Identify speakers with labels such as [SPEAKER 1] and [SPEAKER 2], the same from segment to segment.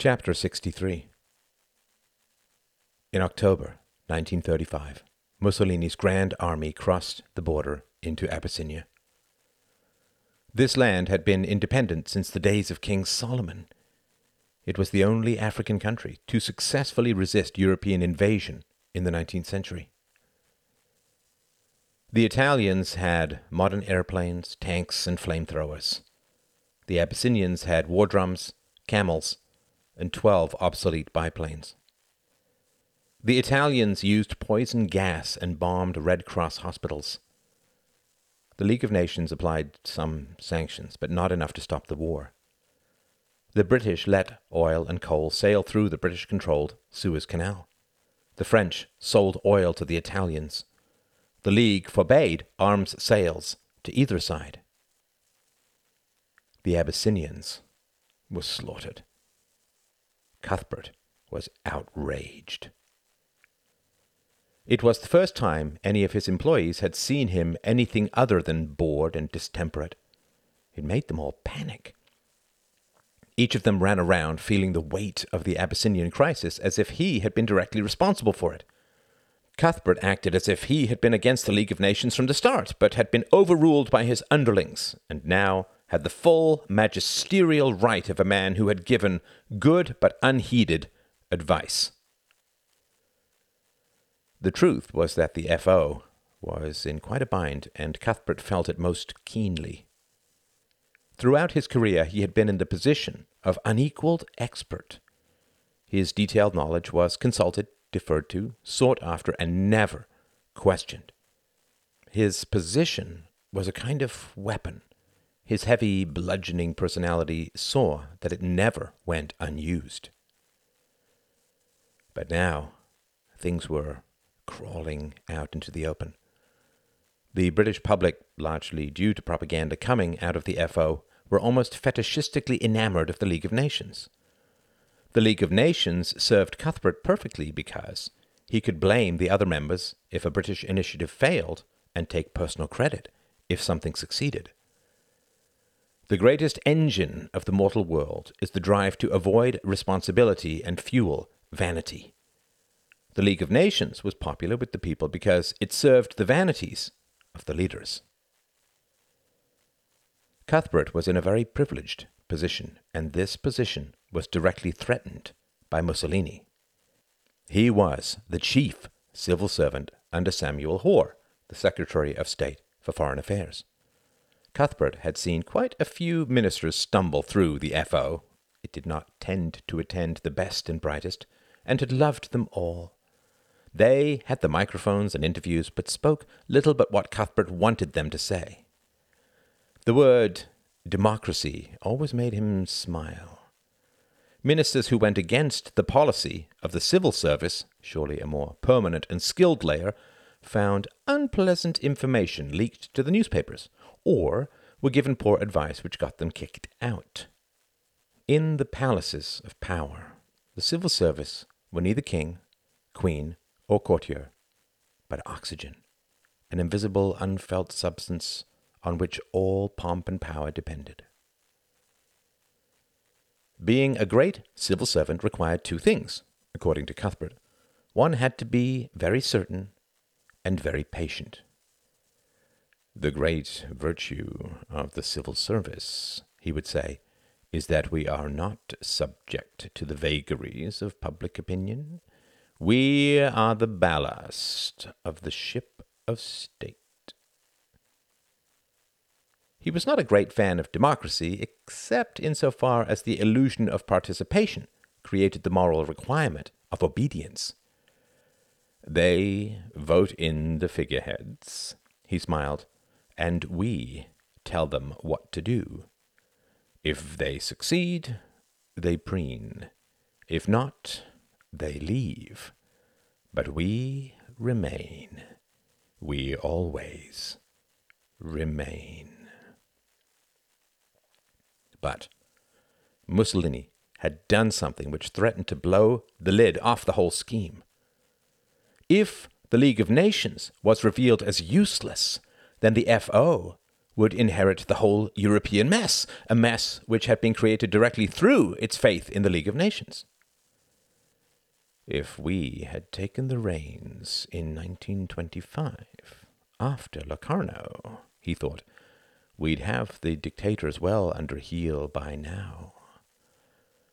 [SPEAKER 1] Chapter 63 In October 1935, Mussolini's Grand Army crossed the border into Abyssinia. This land had been independent since the days of King Solomon. It was the only African country to successfully resist European invasion in the 19th century. The Italians had modern airplanes, tanks, and flamethrowers. The Abyssinians had war drums, camels, and 12 obsolete biplanes. The Italians used poison gas and bombed Red Cross hospitals. The League of Nations applied some sanctions, but not enough to stop the war. The British let oil and coal sail through the British controlled Suez Canal. The French sold oil to the Italians. The League forbade arms sales to either side. The Abyssinians were slaughtered. Cuthbert was outraged. It was the first time any of his employees had seen him anything other than bored and distemperate. It made them all panic. Each of them ran around feeling the weight of the Abyssinian crisis as if he had been directly responsible for it. Cuthbert acted as if he had been against the League of Nations from the start, but had been overruled by his underlings, and now had the full magisterial right of a man who had given good but unheeded advice. The truth was that the FO was in quite a bind, and Cuthbert felt it most keenly. Throughout his career, he had been in the position of unequaled expert. His detailed knowledge was consulted, deferred to, sought after, and never questioned. His position was a kind of weapon his heavy, bludgeoning personality saw that it never went unused. But now things were crawling out into the open. The British public, largely due to propaganda coming out of the FO, were almost fetishistically enamored of the League of Nations. The League of Nations served Cuthbert perfectly because he could blame the other members if a British initiative failed and take personal credit if something succeeded. The greatest engine of the mortal world is the drive to avoid responsibility and fuel vanity. The League of Nations was popular with the people because it served the vanities of the leaders. Cuthbert was in a very privileged position, and this position was directly threatened by Mussolini. He was the chief civil servant under Samuel Hoare, the Secretary of State for Foreign Affairs. Cuthbert had seen quite a few ministers stumble through the FO. It did not tend to attend the best and brightest, and had loved them all. They had the microphones and interviews, but spoke little but what Cuthbert wanted them to say. The word democracy always made him smile. Ministers who went against the policy of the civil service, surely a more permanent and skilled layer, found unpleasant information leaked to the newspapers, or were given poor advice which got them kicked out. In the palaces of power, the civil service were neither king, queen, or courtier, but oxygen, an invisible, unfelt substance on which all pomp and power depended. Being a great civil servant required two things, according to Cuthbert. One had to be very certain and very patient. The great virtue of the civil service, he would say, is that we are not subject to the vagaries of public opinion. We are the ballast of the ship of state. He was not a great fan of democracy, except in so far as the illusion of participation created the moral requirement of obedience. They vote in the figureheads, he smiled and we tell them what to do. If they succeed, they preen. If not, they leave. But we remain. We always remain. But Mussolini had done something which threatened to blow the lid off the whole scheme. If the League of Nations was revealed as useless then the FO would inherit the whole European mess, a mess which had been created directly through its faith in the League of Nations. If we had taken the reins in 1925, after Locarno, he thought, we'd have the dictators well under heel by now.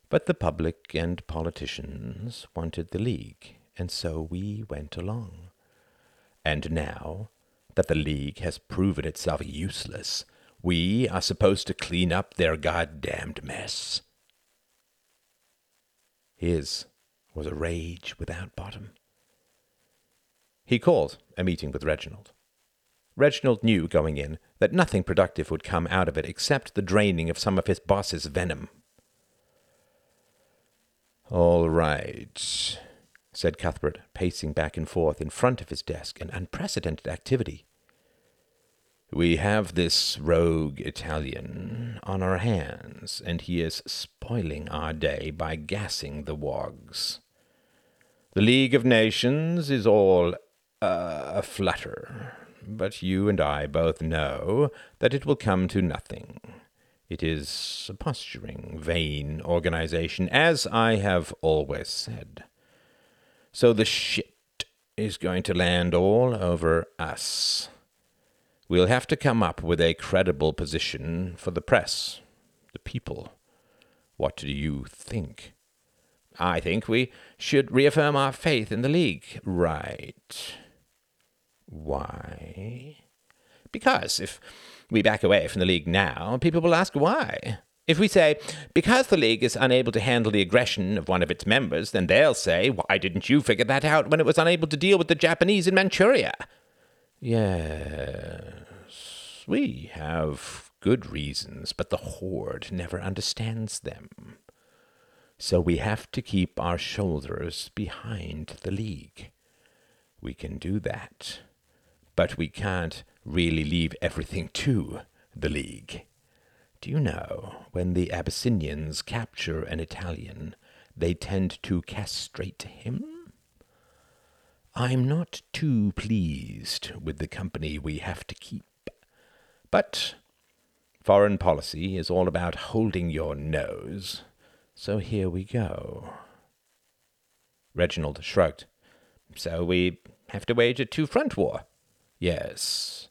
[SPEAKER 1] But the public and politicians wanted the League, and so we went along. And now that the League has proven itself useless, we are supposed to clean up their goddamned mess. His was a rage without bottom. He called a meeting with Reginald. Reginald knew going in that nothing productive would come out of it except the draining of some of his boss's venom. All right, said Cuthbert, pacing back and forth in front of his desk in unprecedented activity. We have this rogue Italian on our hands, and he is spoiling our day by gassing the wogs. The League of Nations is all uh, a flutter, but you and I both know that it will come to nothing. It is a posturing, vain organization, as I have always said. So the shit is going to land all over us. We'll have to come up with a credible position for the press, the people. What do you think? I think we should reaffirm our faith in the League. Right. Why? Because if we back away from the League now, people will ask why. If we say, because the League is unable to handle the aggression of one of its members, then they'll say, why didn't you figure that out when it was unable to deal with the Japanese in Manchuria? Yes, we have good reasons, but the Horde never understands them. So we have to keep our shoulders behind the League. We can do that, but we can't really leave everything to the League. Do you know, when the Abyssinians capture an Italian, they tend to castrate him? I'm not too pleased with the company we have to keep. But foreign policy is all about holding your nose, so here we go. Reginald shrugged. So we have to wage a two front war? Yes.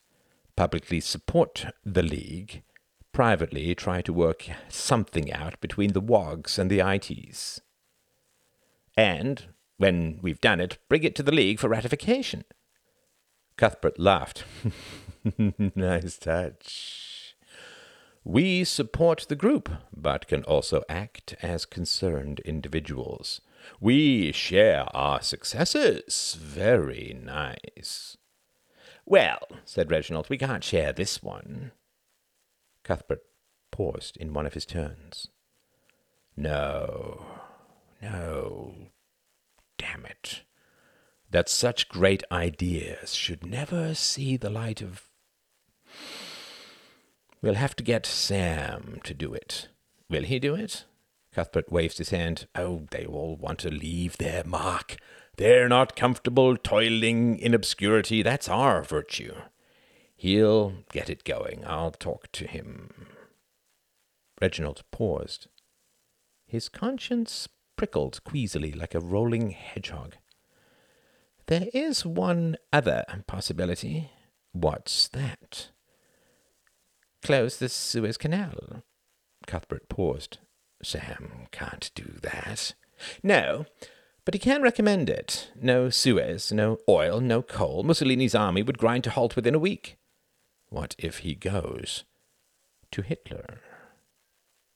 [SPEAKER 1] Publicly support the League, privately try to work something out between the WOGs and the ITs. And when we've done it, bring it to the League for ratification. Cuthbert laughed. nice touch. We support the group, but can also act as concerned individuals. We share our successes. Very nice. Well, said Reginald, we can't share this one. Cuthbert paused in one of his turns. No, no, damn it, that such great ideas should never see the light of. We'll have to get Sam to do it. Will he do it? Cuthbert waved his hand. Oh, they all want to leave their mark. They're not comfortable toiling in obscurity. That's our virtue. He'll get it going. I'll talk to him. Reginald paused. His conscience prickled queasily like a rolling hedgehog. There is one other possibility. What's that? Close the Suez Canal. Cuthbert paused. Sam can't do that. No, but he can recommend it. No Suez, no oil, no coal. Mussolini's army would grind to halt within a week. What if he goes to Hitler?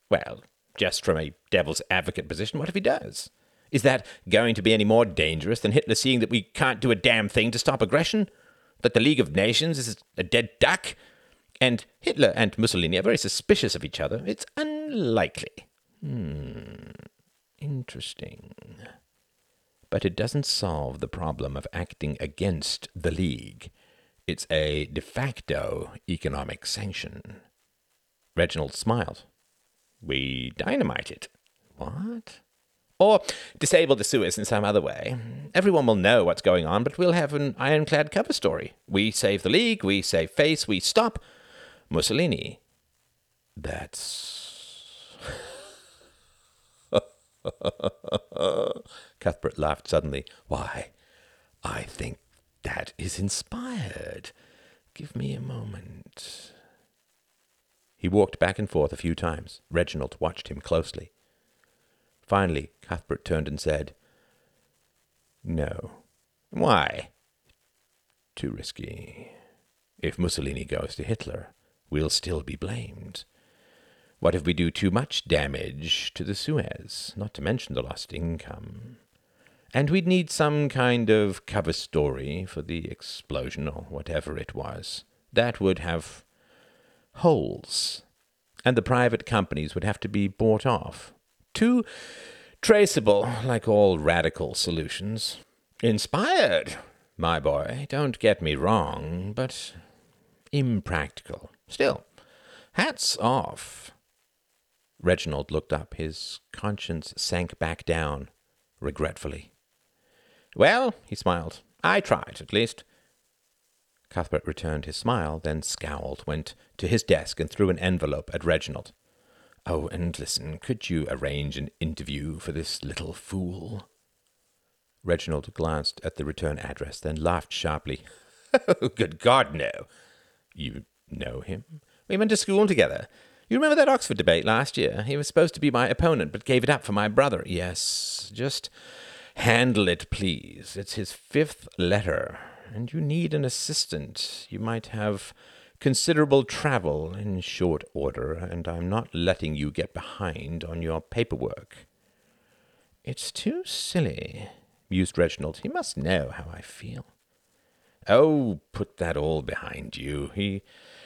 [SPEAKER 1] Well, just from a devil's advocate position, what if he does? Is that going to be any more dangerous than Hitler seeing that we can't do a damn thing to stop aggression? That the League of Nations is a dead duck? And Hitler and Mussolini are very suspicious of each other. It's unlikely. Hmm. Interesting. But it doesn't solve the problem of acting against the League. It's a de facto economic sanction. Reginald smiled. We dynamite it. What? Or disable the Suez in some other way. Everyone will know what's going on, but we'll have an ironclad cover story. We save the League, we save face, we stop Mussolini. That's. Cuthbert laughed suddenly. Why, I think that is inspired. Give me a moment. He walked back and forth a few times. Reginald watched him closely. Finally, Cuthbert turned and said, No. Why? Too risky. If Mussolini goes to Hitler, we'll still be blamed. What if we do too much damage to the Suez, not to mention the lost income? And we'd need some kind of cover story for the explosion or whatever it was. That would have holes. And the private companies would have to be bought off. Too traceable, like all radical solutions. Inspired, my boy, don't get me wrong, but impractical. Still, hats off. Reginald looked up. His conscience sank back down regretfully. Well, he smiled. I tried, at least. Cuthbert returned his smile, then scowled, went to his desk, and threw an envelope at Reginald. Oh, and listen, could you arrange an interview for this little fool? Reginald glanced at the return address, then laughed sharply. Oh, good God, no. You know him? We went to school together. You remember that Oxford debate last year? He was supposed to be my opponent, but gave it up for my brother. Yes, just Handle it, please. It's his fifth letter, and you need an assistant. You might have considerable travel in short order, and I'm not letting you get behind on your paperwork. It's too silly, mused Reginald. He must know how I feel. Oh, put that all behind you. He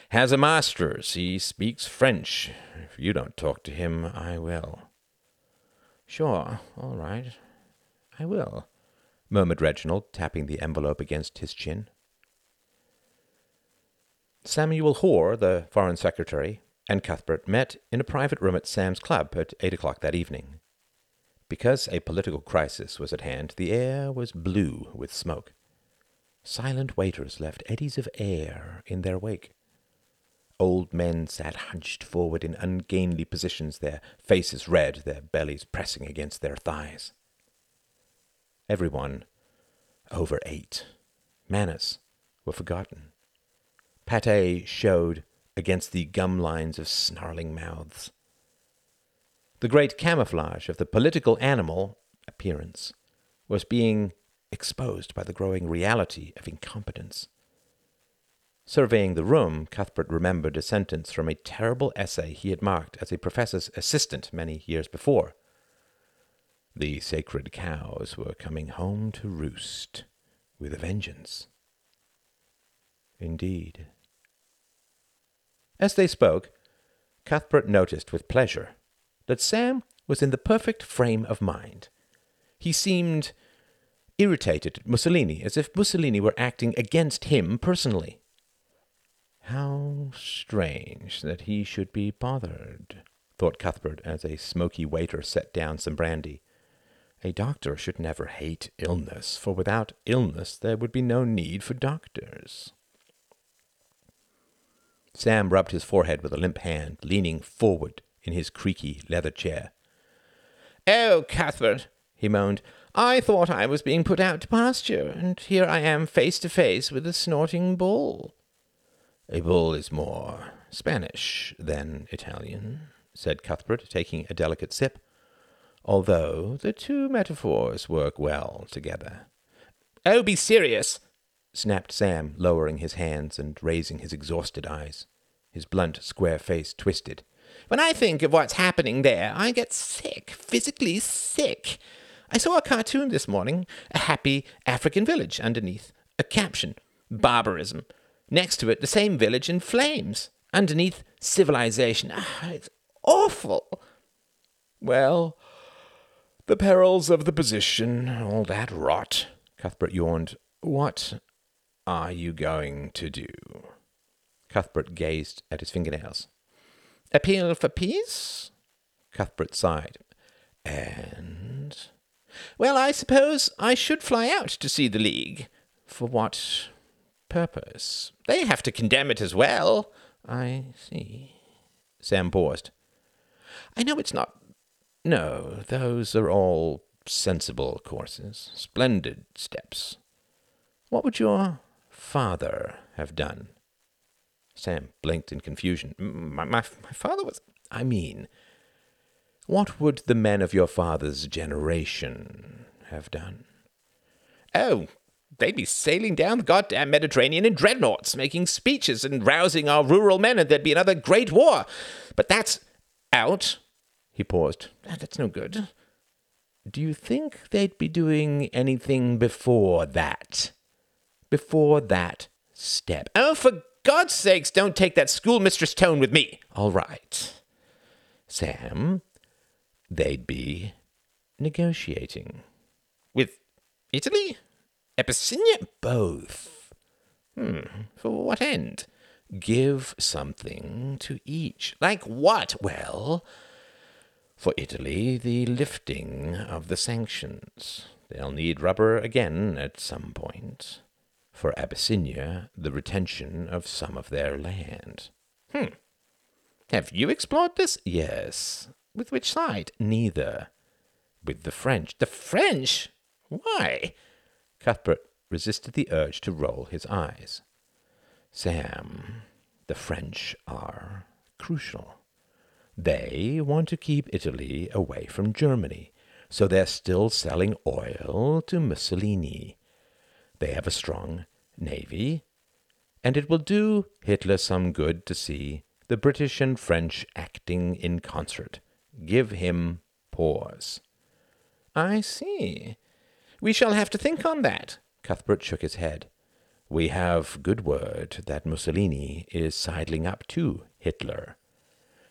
[SPEAKER 1] has a master's. He speaks French. If you don't talk to him, I will. Sure, all right. I will, murmured Reginald, tapping the envelope against his chin. Samuel Hoare, the Foreign Secretary, and Cuthbert met in a private room at Sam's Club at eight o'clock that evening. Because a political crisis was at hand, the air was blue with smoke. Silent waiters left eddies of air in their wake. Old men sat hunched forward in ungainly positions, their faces red, their bellies pressing against their thighs. Everyone over eight. Manners were forgotten. Pate showed against the gum lines of snarling mouths. The great camouflage of the political animal appearance was being exposed by the growing reality of incompetence. Surveying the room, Cuthbert remembered a sentence from a terrible essay he had marked as a professor's assistant many years before. The sacred cows were coming home to roost with a vengeance. Indeed. As they spoke, Cuthbert noticed with pleasure that Sam was in the perfect frame of mind. He seemed irritated at Mussolini, as if Mussolini were acting against him personally. How strange that he should be bothered, thought Cuthbert as a smoky waiter set down some brandy. A doctor should never hate illness, for without illness there would be no need for doctors. Sam rubbed his forehead with a limp hand, leaning forward in his creaky leather chair. Oh, Cuthbert, he moaned, I thought I was being put out to pasture, and here I am face to face with a snorting bull. A bull is more Spanish than Italian, said Cuthbert, taking a delicate sip although the two metaphors work well together. Oh, be serious! snapped Sam, lowering his hands and raising his exhausted eyes. His blunt, square face twisted. When I think of what's happening there, I get sick, physically sick. I saw a cartoon this morning, a happy African village underneath, a caption, barbarism. Next to it, the same village in flames. Underneath, civilization. Ah, it's awful. Well, the perils of the position, all that rot. Cuthbert yawned. What are you going to do? Cuthbert gazed at his fingernails. Appeal for peace? Cuthbert sighed. And. Well, I suppose I should fly out to see the League. For what purpose? They have to condemn it as well. I see. Sam paused. I know it's not. No, those are all sensible courses, splendid steps. What would your father have done? Sam blinked in confusion. My, my, my father was. I mean, what would the men of your father's generation have done?
[SPEAKER 2] Oh, they'd be sailing down the goddamn Mediterranean in dreadnoughts, making speeches and rousing our rural men, and there'd be another great war. But that's out. He paused. That's no good.
[SPEAKER 1] Do you think they'd be doing anything before that? Before that step?
[SPEAKER 2] Oh, for God's sakes, don't take that schoolmistress tone with me.
[SPEAKER 1] All right. Sam, they'd be negotiating.
[SPEAKER 2] With Italy? Abyssinia?
[SPEAKER 1] Both.
[SPEAKER 2] Hmm. For what end?
[SPEAKER 1] Give something to each.
[SPEAKER 2] Like what?
[SPEAKER 1] Well, for Italy, the lifting of the sanctions. They'll need rubber again at some point. For Abyssinia, the retention of some of their land.
[SPEAKER 2] Hmm. Have you explored this?
[SPEAKER 1] Yes.
[SPEAKER 2] With which side?
[SPEAKER 1] Neither. With the French.
[SPEAKER 2] The French? Why?
[SPEAKER 1] Cuthbert resisted the urge to roll his eyes. Sam, the French are crucial. They want to keep Italy away from Germany, so they're still selling oil to Mussolini. They have a strong navy, and it will do Hitler some good to see the British and French acting in concert. Give him pause.
[SPEAKER 2] I see. We shall have to think on that.
[SPEAKER 1] Cuthbert shook his head. We have good word that Mussolini is sidling up to Hitler.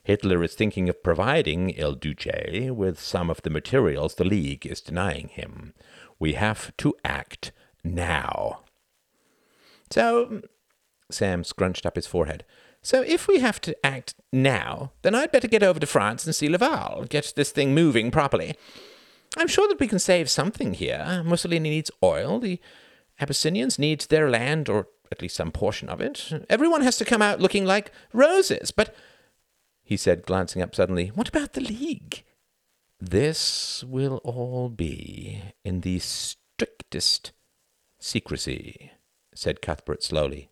[SPEAKER 1] Hitler is thinking of providing Il Duce with some of the materials the League is denying him. We have to act now.
[SPEAKER 2] So, Sam scrunched up his forehead. So if we have to act now, then I'd better get over to France and see Laval, get this thing moving properly. I'm sure that we can save something here. Mussolini needs oil. The Abyssinians need their land, or at least some portion of it. Everyone has to come out looking like roses. But, he said, glancing up suddenly, what about the League?
[SPEAKER 1] This will all be in the strictest secrecy, said Cuthbert slowly.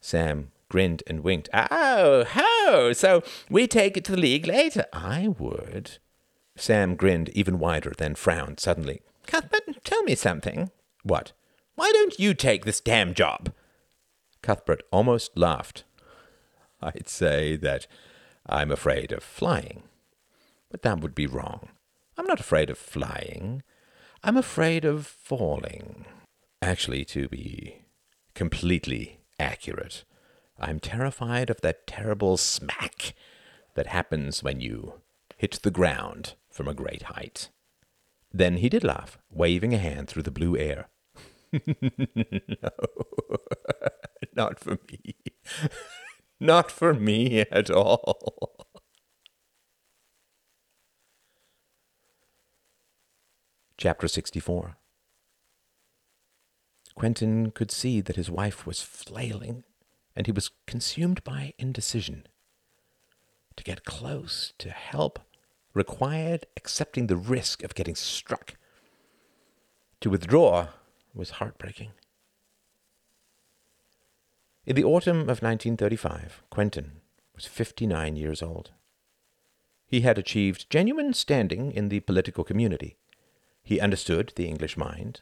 [SPEAKER 2] Sam grinned and winked. Oh, ho! So we take it to the League later.
[SPEAKER 1] I would. Sam grinned even wider, then frowned suddenly.
[SPEAKER 2] Cuthbert, tell me something.
[SPEAKER 1] What?
[SPEAKER 2] Why don't you take this damn job?
[SPEAKER 1] Cuthbert almost laughed. I'd say that I'm afraid of flying. But that would be wrong. I'm not afraid of flying. I'm afraid of falling. Actually, to be completely accurate, I'm terrified of that terrible smack that happens when you hit the ground from a great height. Then he did laugh, waving a hand through the blue air. no, not for me. Not for me at all. Chapter 64 Quentin could see that his wife was flailing, and he was consumed by indecision. To get close, to help, required accepting the risk of getting struck. To withdraw was heartbreaking. In the autumn of 1935, Quentin was 59 years old. He had achieved genuine standing in the political community. He understood the English mind.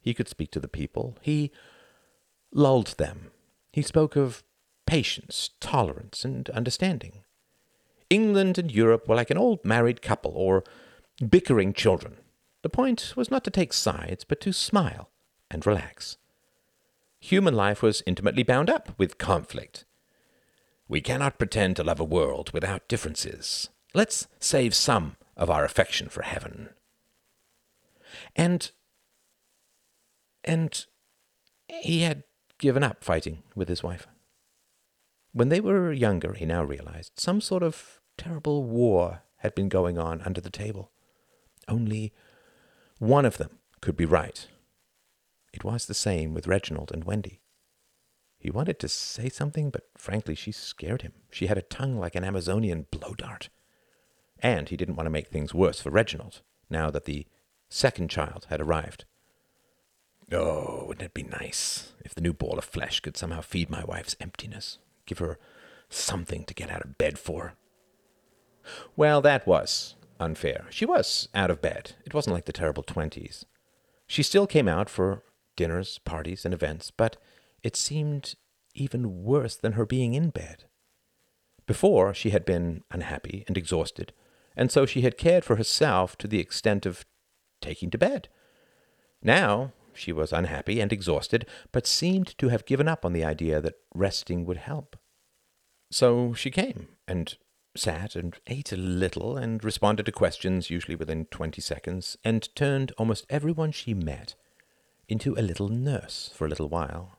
[SPEAKER 1] He could speak to the people. He lulled them. He spoke of patience, tolerance, and understanding. England and Europe were like an old married couple or bickering children. The point was not to take sides, but to smile and relax. Human life was intimately bound up with conflict. We cannot pretend to love a world without differences. Let's save some of our affection for heaven. And. and he had given up fighting with his wife. When they were younger, he now realized, some sort of terrible war had been going on under the table. Only one of them could be right. It was the same with Reginald and Wendy. He wanted to say something, but frankly, she scared him. She had a tongue like an Amazonian blow dart. And he didn't want to make things worse for Reginald, now that the second child had arrived. Oh, wouldn't it be nice if the new ball of flesh could somehow feed my wife's emptiness, give her something to get out of bed for? Well, that was unfair. She was out of bed. It wasn't like the terrible twenties. She still came out for dinners, parties, and events, but it seemed even worse than her being in bed. Before, she had been unhappy and exhausted, and so she had cared for herself to the extent of taking to bed. Now she was unhappy and exhausted, but seemed to have given up on the idea that resting would help. So she came and sat and ate a little and responded to questions usually within twenty seconds, and turned almost everyone she met into a little nurse for a little while.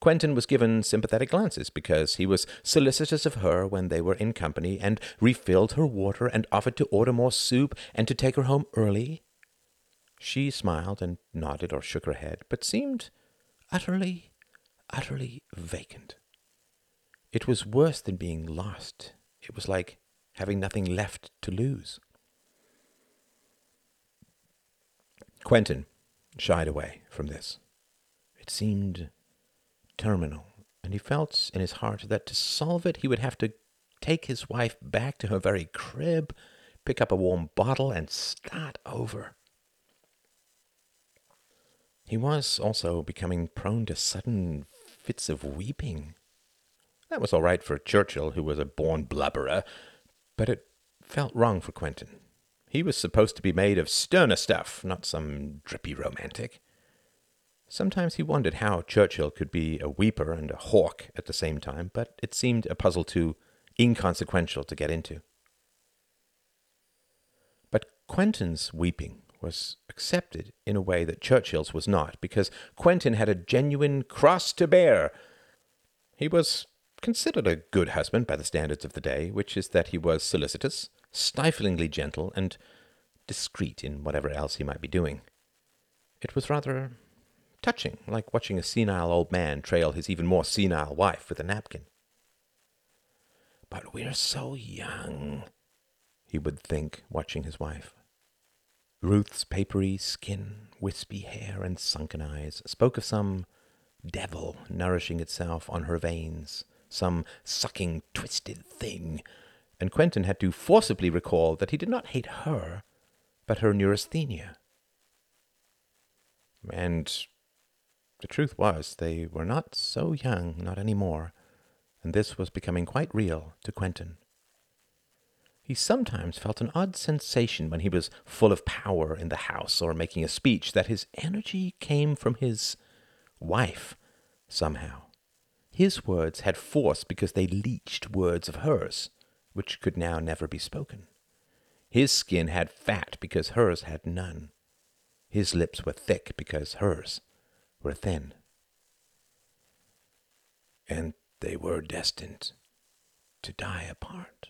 [SPEAKER 1] Quentin was given sympathetic glances because he was solicitous of her when they were in company, and refilled her water, and offered to order more soup, and to take her home early. She smiled and nodded or shook her head, but seemed utterly, utterly vacant. It was worse than being lost. It was like having nothing left to lose. Quentin shied away from this. It seemed terminal, and he felt in his heart that to solve it he would have to take his wife back to her very crib, pick up a warm bottle, and start over. He was also becoming prone to sudden fits of weeping. That was all right for Churchill, who was a born blubberer, but it felt wrong for Quentin. He was supposed to be made of sterner stuff, not some drippy romantic. Sometimes he wondered how Churchill could be a weeper and a hawk at the same time, but it seemed a puzzle too inconsequential to get into. But Quentin's weeping was accepted in a way that Churchill's was not, because Quentin had a genuine cross to bear. He was considered a good husband by the standards of the day, which is that he was solicitous, stiflingly gentle, and discreet in whatever else he might be doing. It was rather touching, like watching a senile old man trail his even more senile wife with a napkin. But we're so young, he would think, watching his wife. Ruth's papery skin, wispy hair, and sunken eyes spoke of some devil nourishing itself on her veins, some sucking, twisted thing, and Quentin had to forcibly recall that he did not hate her, but her neurasthenia. And the truth was, they were not so young, not any more, and this was becoming quite real to Quentin. He sometimes felt an odd sensation when he was full of power in the house or making a speech that his energy came from his wife somehow. His words had force because they leached words of hers, which could now never be spoken. His skin had fat because hers had none. His lips were thick because hers were thin. And they were destined to die apart.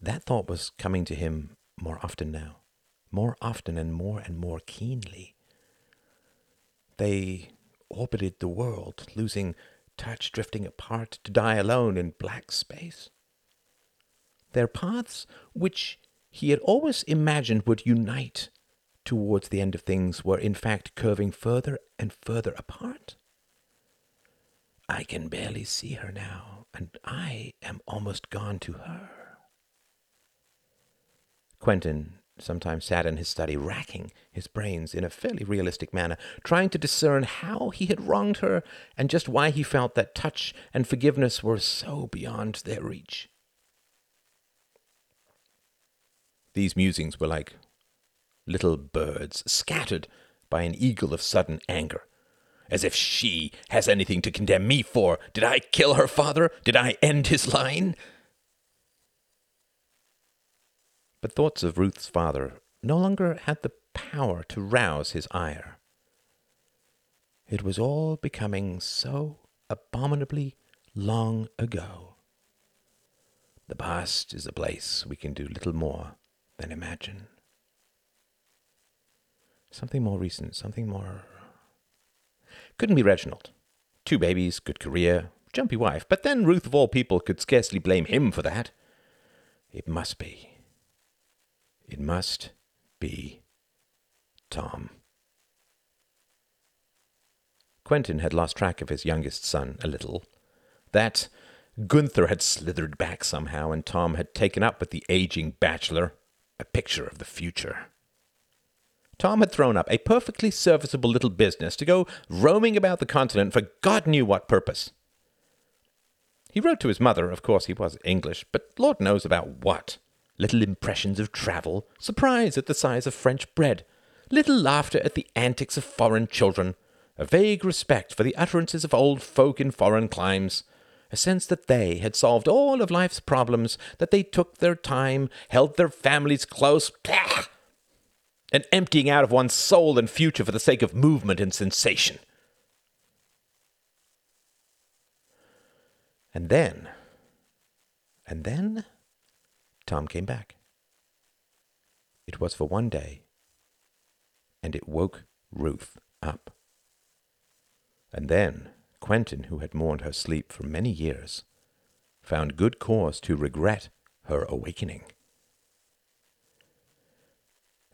[SPEAKER 1] That thought was coming to him more often now, more often and more and more keenly. They orbited the world, losing touch, drifting apart, to die alone in black space. Their paths, which he had always imagined would unite towards the end of things were in fact curving further and further apart. I can barely see her now, and I am almost gone to her. Quentin sometimes sat in his study, racking his brains in a fairly realistic manner, trying to discern how he had wronged her and just why he felt that touch and forgiveness were so beyond their reach. These musings were like little birds scattered by an eagle of sudden anger. As if she has anything to condemn me for. Did I kill her father? Did I end his line? But thoughts of Ruth's father no longer had the power to rouse his ire. It was all becoming so abominably long ago. The past is a place we can do little more than imagine. Something more recent, something more. Couldn't be Reginald. Two babies, good career, jumpy wife, but then Ruth of all people could scarcely blame him for that. It must be. It must be Tom. Quentin had lost track of his youngest son a little. That Gunther had slithered back somehow, and Tom had taken up with the aging bachelor, a picture of the future. Tom had thrown up a perfectly serviceable little business to go roaming about the continent for God knew what purpose. He wrote to his mother, of course he was English, but Lord knows about what. Little impressions of travel, surprise at the size of French bread, little laughter at the antics of foreign children, a vague respect for the utterances of old folk in foreign climes, a sense that they had solved all of life's problems, that they took their time, held their families close, pah! an emptying out of one's soul and future for the sake of movement and sensation. And then, and then, Tom came back. It was for one day, and it woke Ruth up. And then Quentin, who had mourned her sleep for many years, found good cause to regret her awakening.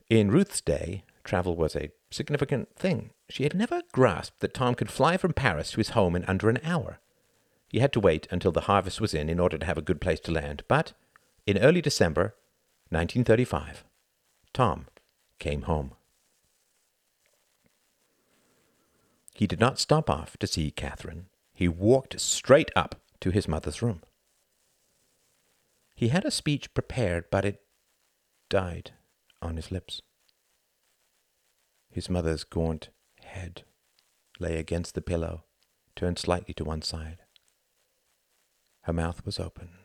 [SPEAKER 1] In Ruth's day, travel was a significant thing. She had never grasped that Tom could fly from Paris to his home in under an hour. He had to wait until the harvest was in in order to have a good place to land, but in early December 1935, Tom came home. He did not stop off to see Catherine. He walked straight up to his mother's room. He had a speech prepared, but it died on his lips. His mother's gaunt head lay against the pillow, turned slightly to one side. Her mouth was open.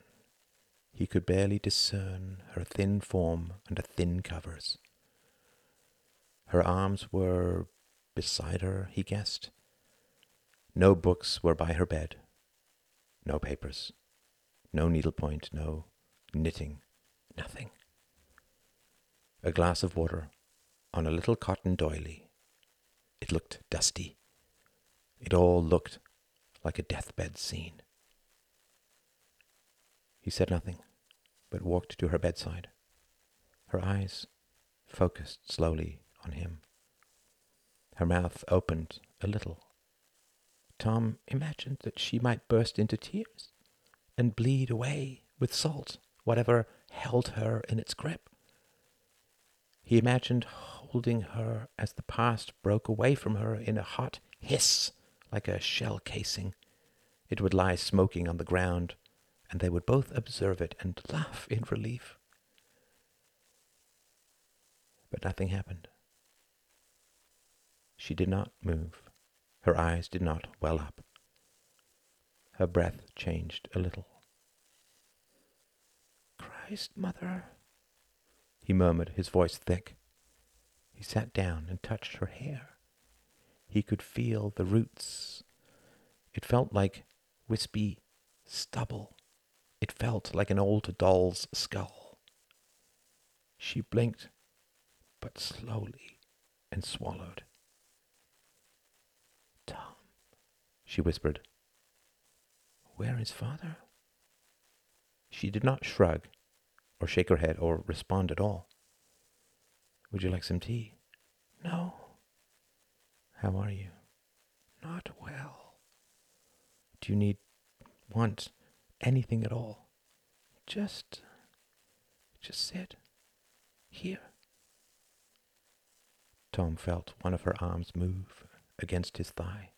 [SPEAKER 1] He could barely discern her thin form under thin covers. Her arms were beside her, he guessed. No books were by her bed, no papers, no needlepoint, no knitting, nothing. A glass of water on a little cotton doily. It looked dusty. It all looked like a deathbed scene. He said nothing, but walked to her bedside. Her eyes focused slowly on him. Her mouth opened a little. Tom imagined that she might burst into tears and bleed away with salt, whatever held her in its grip. He imagined holding her as the past broke away from her in a hot hiss like a shell casing. It would lie smoking on the ground, and they would both observe it and laugh in relief. But nothing happened. She did not move. Her eyes did not well up. Her breath changed a little. Christ, mother, he murmured, his voice thick. He sat down and touched her hair. He could feel the roots. It felt like wispy stubble. It felt like an old doll's skull. She blinked, but slowly, and swallowed. Tom, she whispered. Where is father? She did not shrug, or shake her head, or respond at all. Would you like some tea? No. How are you? Not well. Do you need, want, anything at all? Just, just sit. Here. Tom felt one of her arms move against his thigh.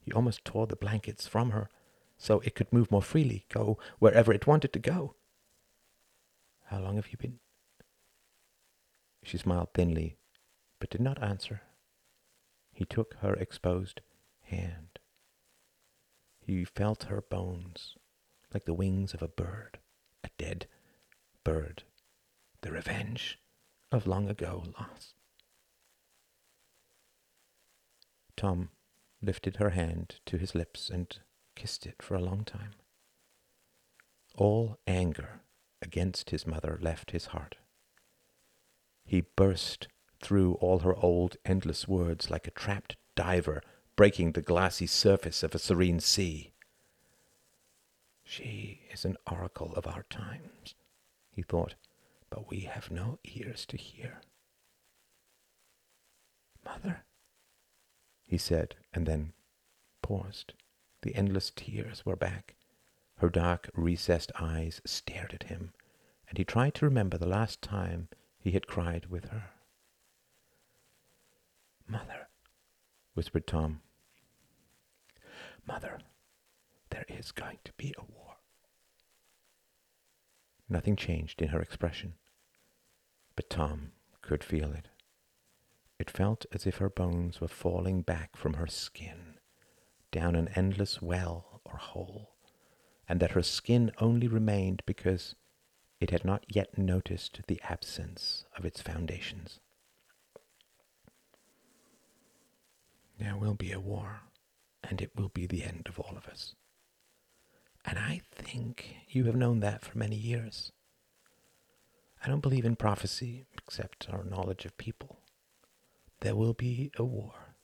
[SPEAKER 1] He almost tore the blankets from her so it could move more freely, go wherever it wanted to go. How long have you been? She smiled thinly, but did not answer. He took her exposed hand. He felt her bones like the wings of a bird, a dead bird, the revenge of long ago loss. Tom lifted her hand to his lips and kissed it for a long time. All anger against his mother left his heart. He burst through all her old endless words like a trapped diver breaking the glassy surface of a serene sea. She is an oracle of our times, he thought, but we have no ears to hear. Mother, he said, and then paused. The endless tears were back. Her dark, recessed eyes stared at him, and he tried to remember the last time he had cried with her. Mother, whispered Tom. Mother, there is going to be a war. Nothing changed in her expression, but Tom could feel it. It felt as if her bones were falling back from her skin, down an endless well or hole, and that her skin only remained because it had not yet noticed the absence of its foundations. There will be a war, and it will be the end of all of us. And I think you have known that for many years. I don't believe in prophecy except our knowledge of people. There will be a war,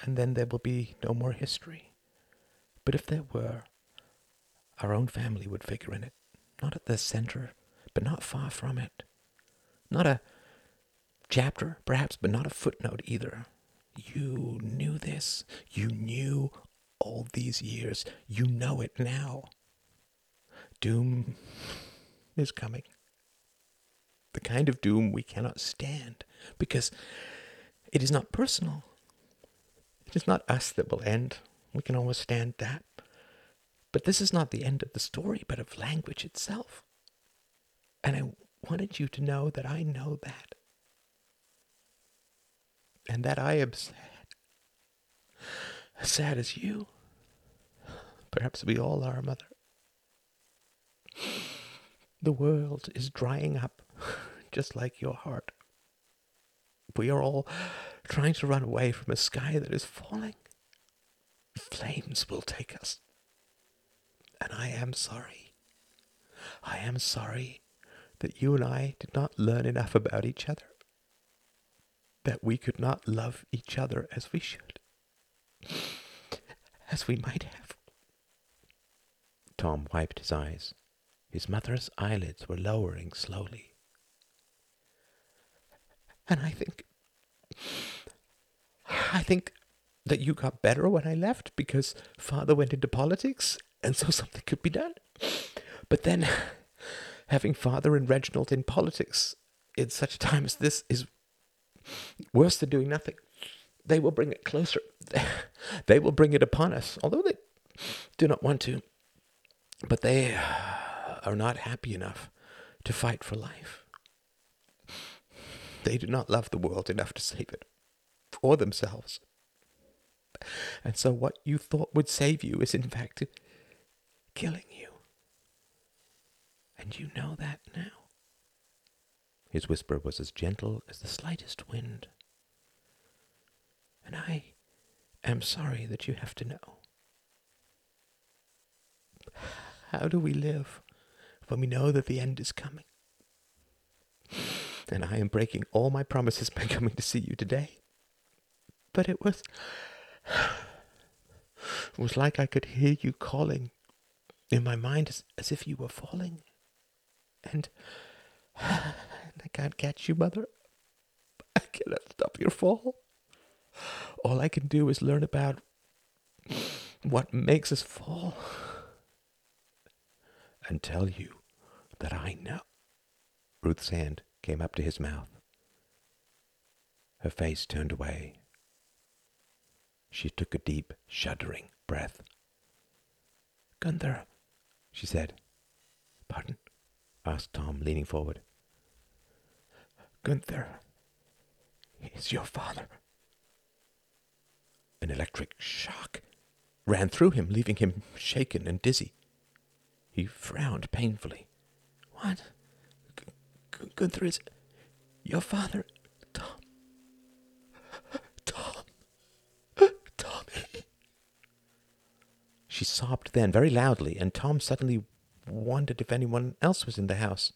[SPEAKER 1] and then there will be no more history. But if there were, our own family would figure in it, not at the center, but not far from it. Not a chapter, perhaps, but not a footnote either. You knew this. You knew all these years. You know it now. Doom is coming. The kind of doom we cannot stand because it is not personal. It is not us that will end. We can always stand that. But this is not the end of the story, but of language itself. And I wanted you to know that I know that. And that I am sad. As sad as you. Perhaps we all are, Mother. The world is drying up, just like your heart. We are all trying to run away from a sky that is falling. Flames will take us. And I am sorry. I am sorry that you and I did not learn enough about each other. That we could not love each other as we should. As we might have. Tom wiped his eyes. His mother's eyelids were lowering slowly. And I think I think that you got better when I left because father went into politics and so something could be done. But then having father and Reginald in politics in such a time as this is worse than doing nothing. They will bring it closer. They will bring it upon us, although they do not want to. But they are not happy enough to fight for life. They do not love the world enough to save it for themselves. And so what you thought would save you is in fact killing you. And you know that now. His whisper was as gentle as the slightest wind. And I am sorry that you have to know. How do we live when we know that the end is coming? and I am breaking all my promises by coming to see you today. But it was. It was like I could hear you calling in my mind as, as if you were falling. And, and I can't catch you, Mother. I cannot stop your fall. All I can do is learn about what makes us fall and tell you that I know. Ruth's hand came up to his mouth. Her face turned away. She took a deep, shuddering breath. Gunther, she said. Pardon? asked Tom, leaning forward. Gunther is your father. An electric shock ran through him, leaving him shaken and dizzy. He frowned painfully. What? Gunther is your father, Tom. Tom. Tommy. She sobbed then very loudly, and Tom suddenly wondered if anyone else was in the house.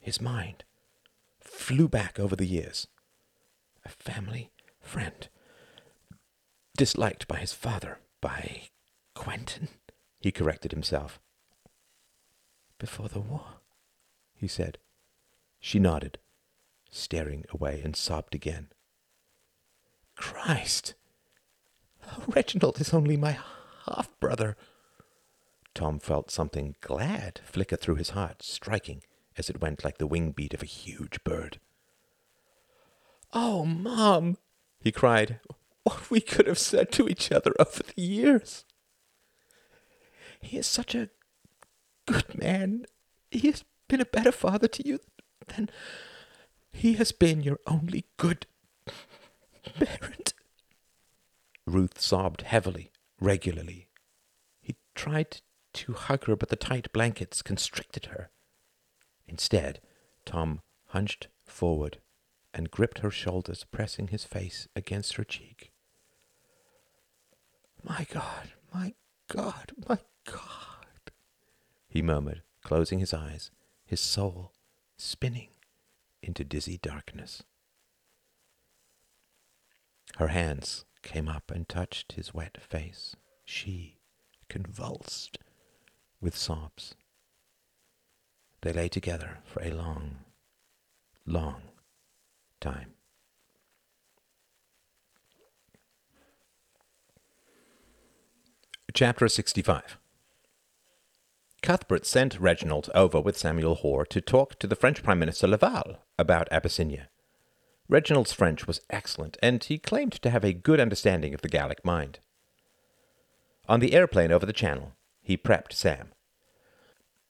[SPEAKER 1] His mind flew back over the years. A family, friend, disliked by his father, by Quentin, he corrected himself. Before the war, he said. She nodded, staring away, and sobbed again. Christ! Reginald is only my half brother. Tom felt something glad flicker through his heart, striking as it went like the wing beat of a huge bird. Oh, Mom, he cried, what we could have said to each other over the years. He is such a good man. He has been a better father to you than he has been your only good parent. Ruth sobbed heavily, regularly. He tried to hug her, but the tight blankets constricted her. Instead, Tom hunched forward and gripped her shoulders, pressing his face against her cheek. My God, my God, my God, he murmured, closing his eyes, his soul spinning into dizzy darkness. Her hands came up and touched his wet face. She convulsed with sobs. They lay together for a long, long time. Chapter 65 Cuthbert sent Reginald over with Samuel Hoare to talk to the French Prime Minister Laval about Abyssinia. Reginald's French was excellent, and he claimed to have a good understanding of the Gallic mind. On the airplane over the Channel, he prepped Sam.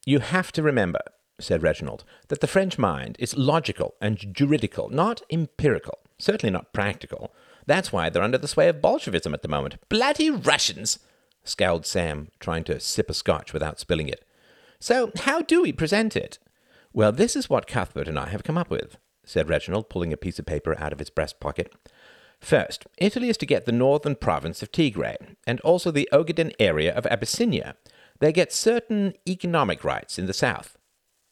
[SPEAKER 1] You have to remember, said Reginald, that the French mind is logical and juridical, not empirical, certainly not practical. That's why they're under the sway of Bolshevism at the moment. Bloody Russians! scowled Sam, trying to sip a scotch without spilling it. So, how do we present it? Well, this is what Cuthbert and I have come up with, said Reginald, pulling a piece of paper out of his breast pocket. First, Italy is to get the northern province of Tigray, and also the Ogaden area of Abyssinia. They get certain economic rights in the south.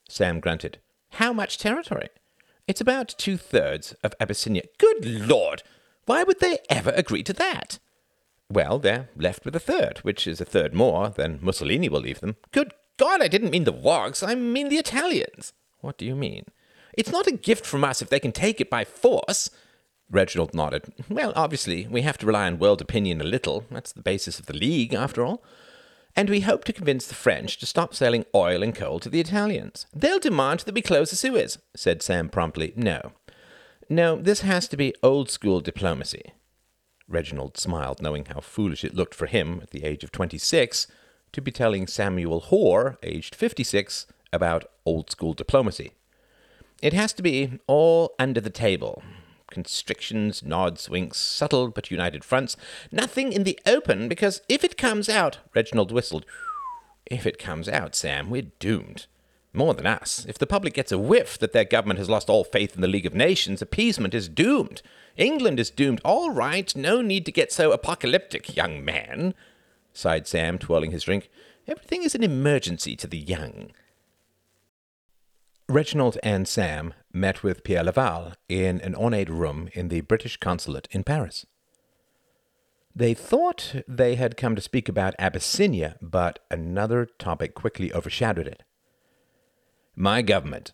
[SPEAKER 1] Sam grunted. How much territory? It's about two thirds of Abyssinia. Good Lord! Why would they ever agree to that? Well, they're left with a third, which is a third more than Mussolini will leave them. Good God, I didn't mean the Wogs, I mean the Italians. What do you mean? It's not a gift from us if they can take it by force. Reginald nodded. Well, obviously, we have to rely on world opinion a little. That's the basis of the League, after all. And we hope to convince the French to stop selling oil and coal to the Italians. They'll demand that we close the Suez, said Sam promptly. No. No, this has to be old school diplomacy. Reginald smiled, knowing how foolish it looked for him, at the age of twenty six, to be telling Samuel Hoare, aged fifty six, about old school diplomacy. It has to be all under the table. Constrictions, nods, winks, subtle but united fronts. Nothing in the open, because if it comes out, Reginald whistled. If it comes out, Sam, we're doomed. More than us. If the public gets a whiff that their government has lost all faith in the League of Nations, appeasement is doomed. England is doomed. All right, no need to get so apocalyptic, young man, sighed Sam, twirling his drink. Everything is an emergency to the young. Reginald and Sam met with Pierre Laval in an ornate room in the British consulate in Paris. They thought they had come to speak about Abyssinia, but another topic quickly overshadowed it. My government,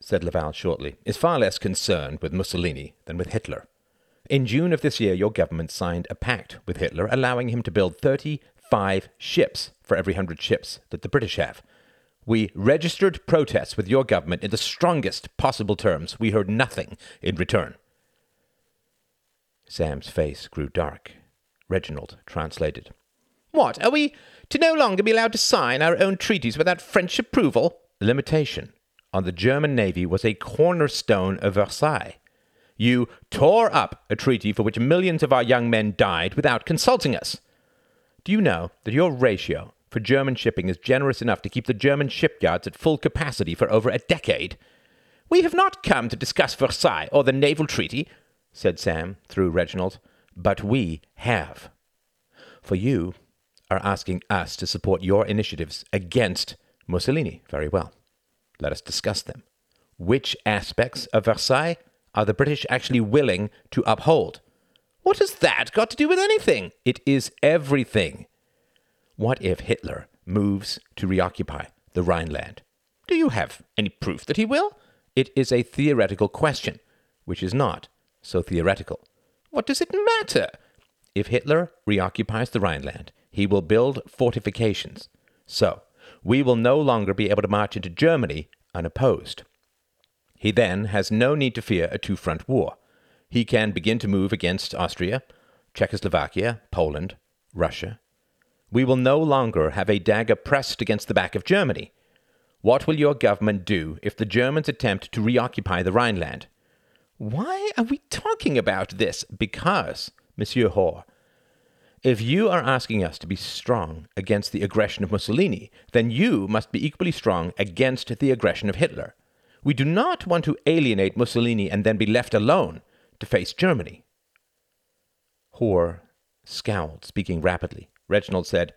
[SPEAKER 1] said Laval shortly, is far less concerned with Mussolini than with Hitler. In June of this year, your government signed a pact with Hitler allowing him to build 35 ships for every 100 ships that the British have. We registered protests with your government in the strongest possible terms. We heard nothing in return. Sam's face grew dark. Reginald translated. What, are we to no longer be allowed to sign our own treaties without French approval? The limitation on the German navy was a cornerstone of Versailles. You tore up a treaty for which millions of our young men died without consulting us. Do you know that your ratio for German shipping is generous enough to keep the German shipyards at full capacity for over a decade. We have not come to discuss Versailles or the naval treaty, said Sam through Reginald, but we have. For you are asking us to support your initiatives against Mussolini. Very well. Let us discuss them. Which aspects of Versailles are the British actually willing to uphold?
[SPEAKER 2] What has that got to do with anything?
[SPEAKER 1] It is everything. What if Hitler moves to reoccupy the Rhineland?
[SPEAKER 2] Do you have any proof that he will?
[SPEAKER 1] It is a theoretical question, which is not so theoretical.
[SPEAKER 2] What does it matter?
[SPEAKER 1] If Hitler reoccupies the Rhineland, he will build fortifications. So, we will no longer be able to march into Germany unopposed. He then has no need to fear a two front war. He can begin to move against Austria, Czechoslovakia, Poland, Russia. We will no longer have a dagger pressed against the back of Germany. What will your government do if the Germans attempt to reoccupy the Rhineland?
[SPEAKER 2] Why are we talking about this?
[SPEAKER 1] Because, Monsieur Hoare, if you are asking us to be strong against the aggression of Mussolini, then you must be equally strong against the aggression of Hitler. We do not want to alienate Mussolini and then be left alone to face Germany. Hoare scowled, speaking rapidly. Reginald said,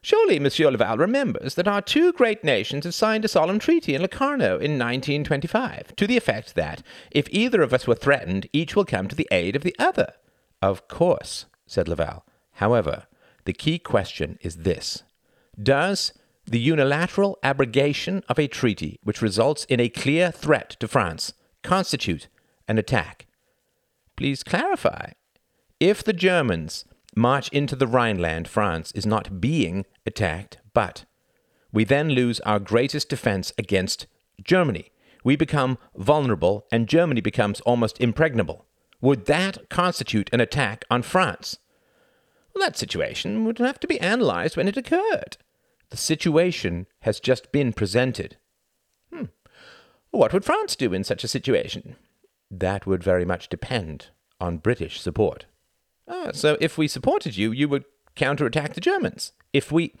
[SPEAKER 2] Surely Monsieur Laval remembers that our two great nations have signed a solemn treaty in Locarno in 1925, to the effect that, if either of us were threatened, each will come to the aid of the other.
[SPEAKER 1] Of course, said Laval. However, the key question is this Does the unilateral abrogation of a treaty which results in a clear threat to France constitute an attack?
[SPEAKER 2] Please clarify.
[SPEAKER 1] If the Germans march into the Rhineland, France is not being attacked, but we then lose our greatest defense against Germany. We become vulnerable, and Germany becomes almost impregnable. Would that constitute an attack on France?
[SPEAKER 2] Well, that situation would have to be analyzed when it occurred.
[SPEAKER 1] The situation has just been presented.
[SPEAKER 2] Hmm. What would France do in such a situation?
[SPEAKER 1] That would very much depend on British support.
[SPEAKER 2] Ah, so if we supported you, you would counterattack the Germans.
[SPEAKER 1] If we.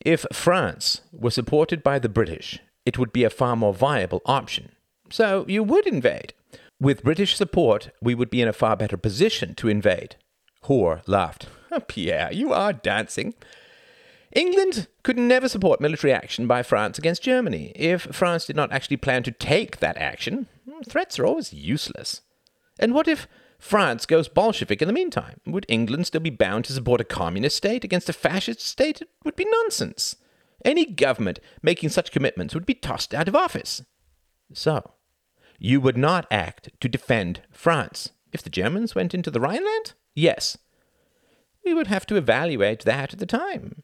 [SPEAKER 1] If France were supported by the British, it would be a far more viable option.
[SPEAKER 2] So you would invade.
[SPEAKER 1] With British support, we would be in a far better position to invade.
[SPEAKER 2] Hoare laughed. Pierre, you are dancing. England could never support military action by France against Germany. If France did not actually plan to take that action, hmm, threats are always useless. And what if France goes Bolshevik in the meantime. Would England still be bound to support a communist state against a fascist state? It would be nonsense. Any government making such commitments would be tossed out of office.
[SPEAKER 1] So, you would not act to defend France
[SPEAKER 2] if the Germans went into the Rhineland?
[SPEAKER 1] Yes.
[SPEAKER 2] We would have to evaluate that at the time.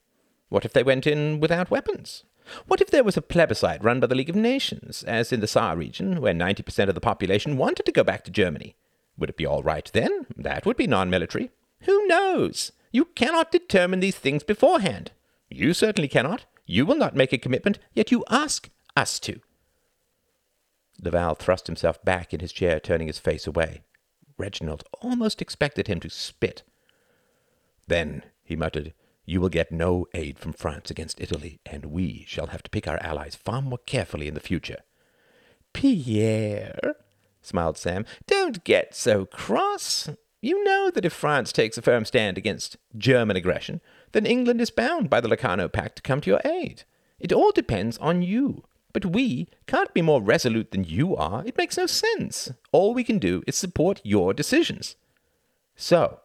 [SPEAKER 2] What if they went in without weapons? What if there was a plebiscite run by the League of Nations, as in the Saar region, where 90% of the population wanted to go back to Germany? Would it be all right then? That would be non military. Who knows? You cannot determine these things beforehand. You certainly cannot. You will not make a commitment, yet you ask us to.
[SPEAKER 1] Laval thrust himself back in his chair, turning his face away. Reginald almost expected him to spit. Then, he muttered, you will get no aid from France against Italy, and we shall have to pick our allies far more carefully in the future.
[SPEAKER 2] Pierre, smiled Sam. Don't get so cross. You know that if France takes a firm stand against German aggression, then England is bound by the Locarno Pact to come to your aid. It all depends on you. But we can't be more resolute than you are. It makes no sense. All we can do is support your decisions.
[SPEAKER 1] So,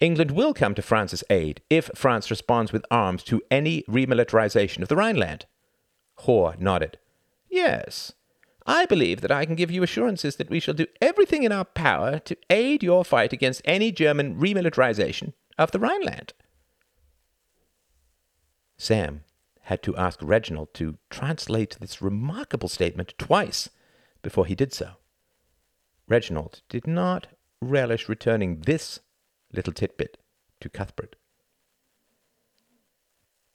[SPEAKER 1] England will come to France's aid if France responds with arms to any remilitarization of the Rhineland.
[SPEAKER 2] Hoare nodded. Yes, I believe that I can give you assurances that we shall do everything in our power to aid your fight against any German remilitarization of the Rhineland.
[SPEAKER 1] Sam had to ask Reginald to translate this remarkable statement twice before he did so. Reginald did not relish returning this little tidbit to Cuthbert.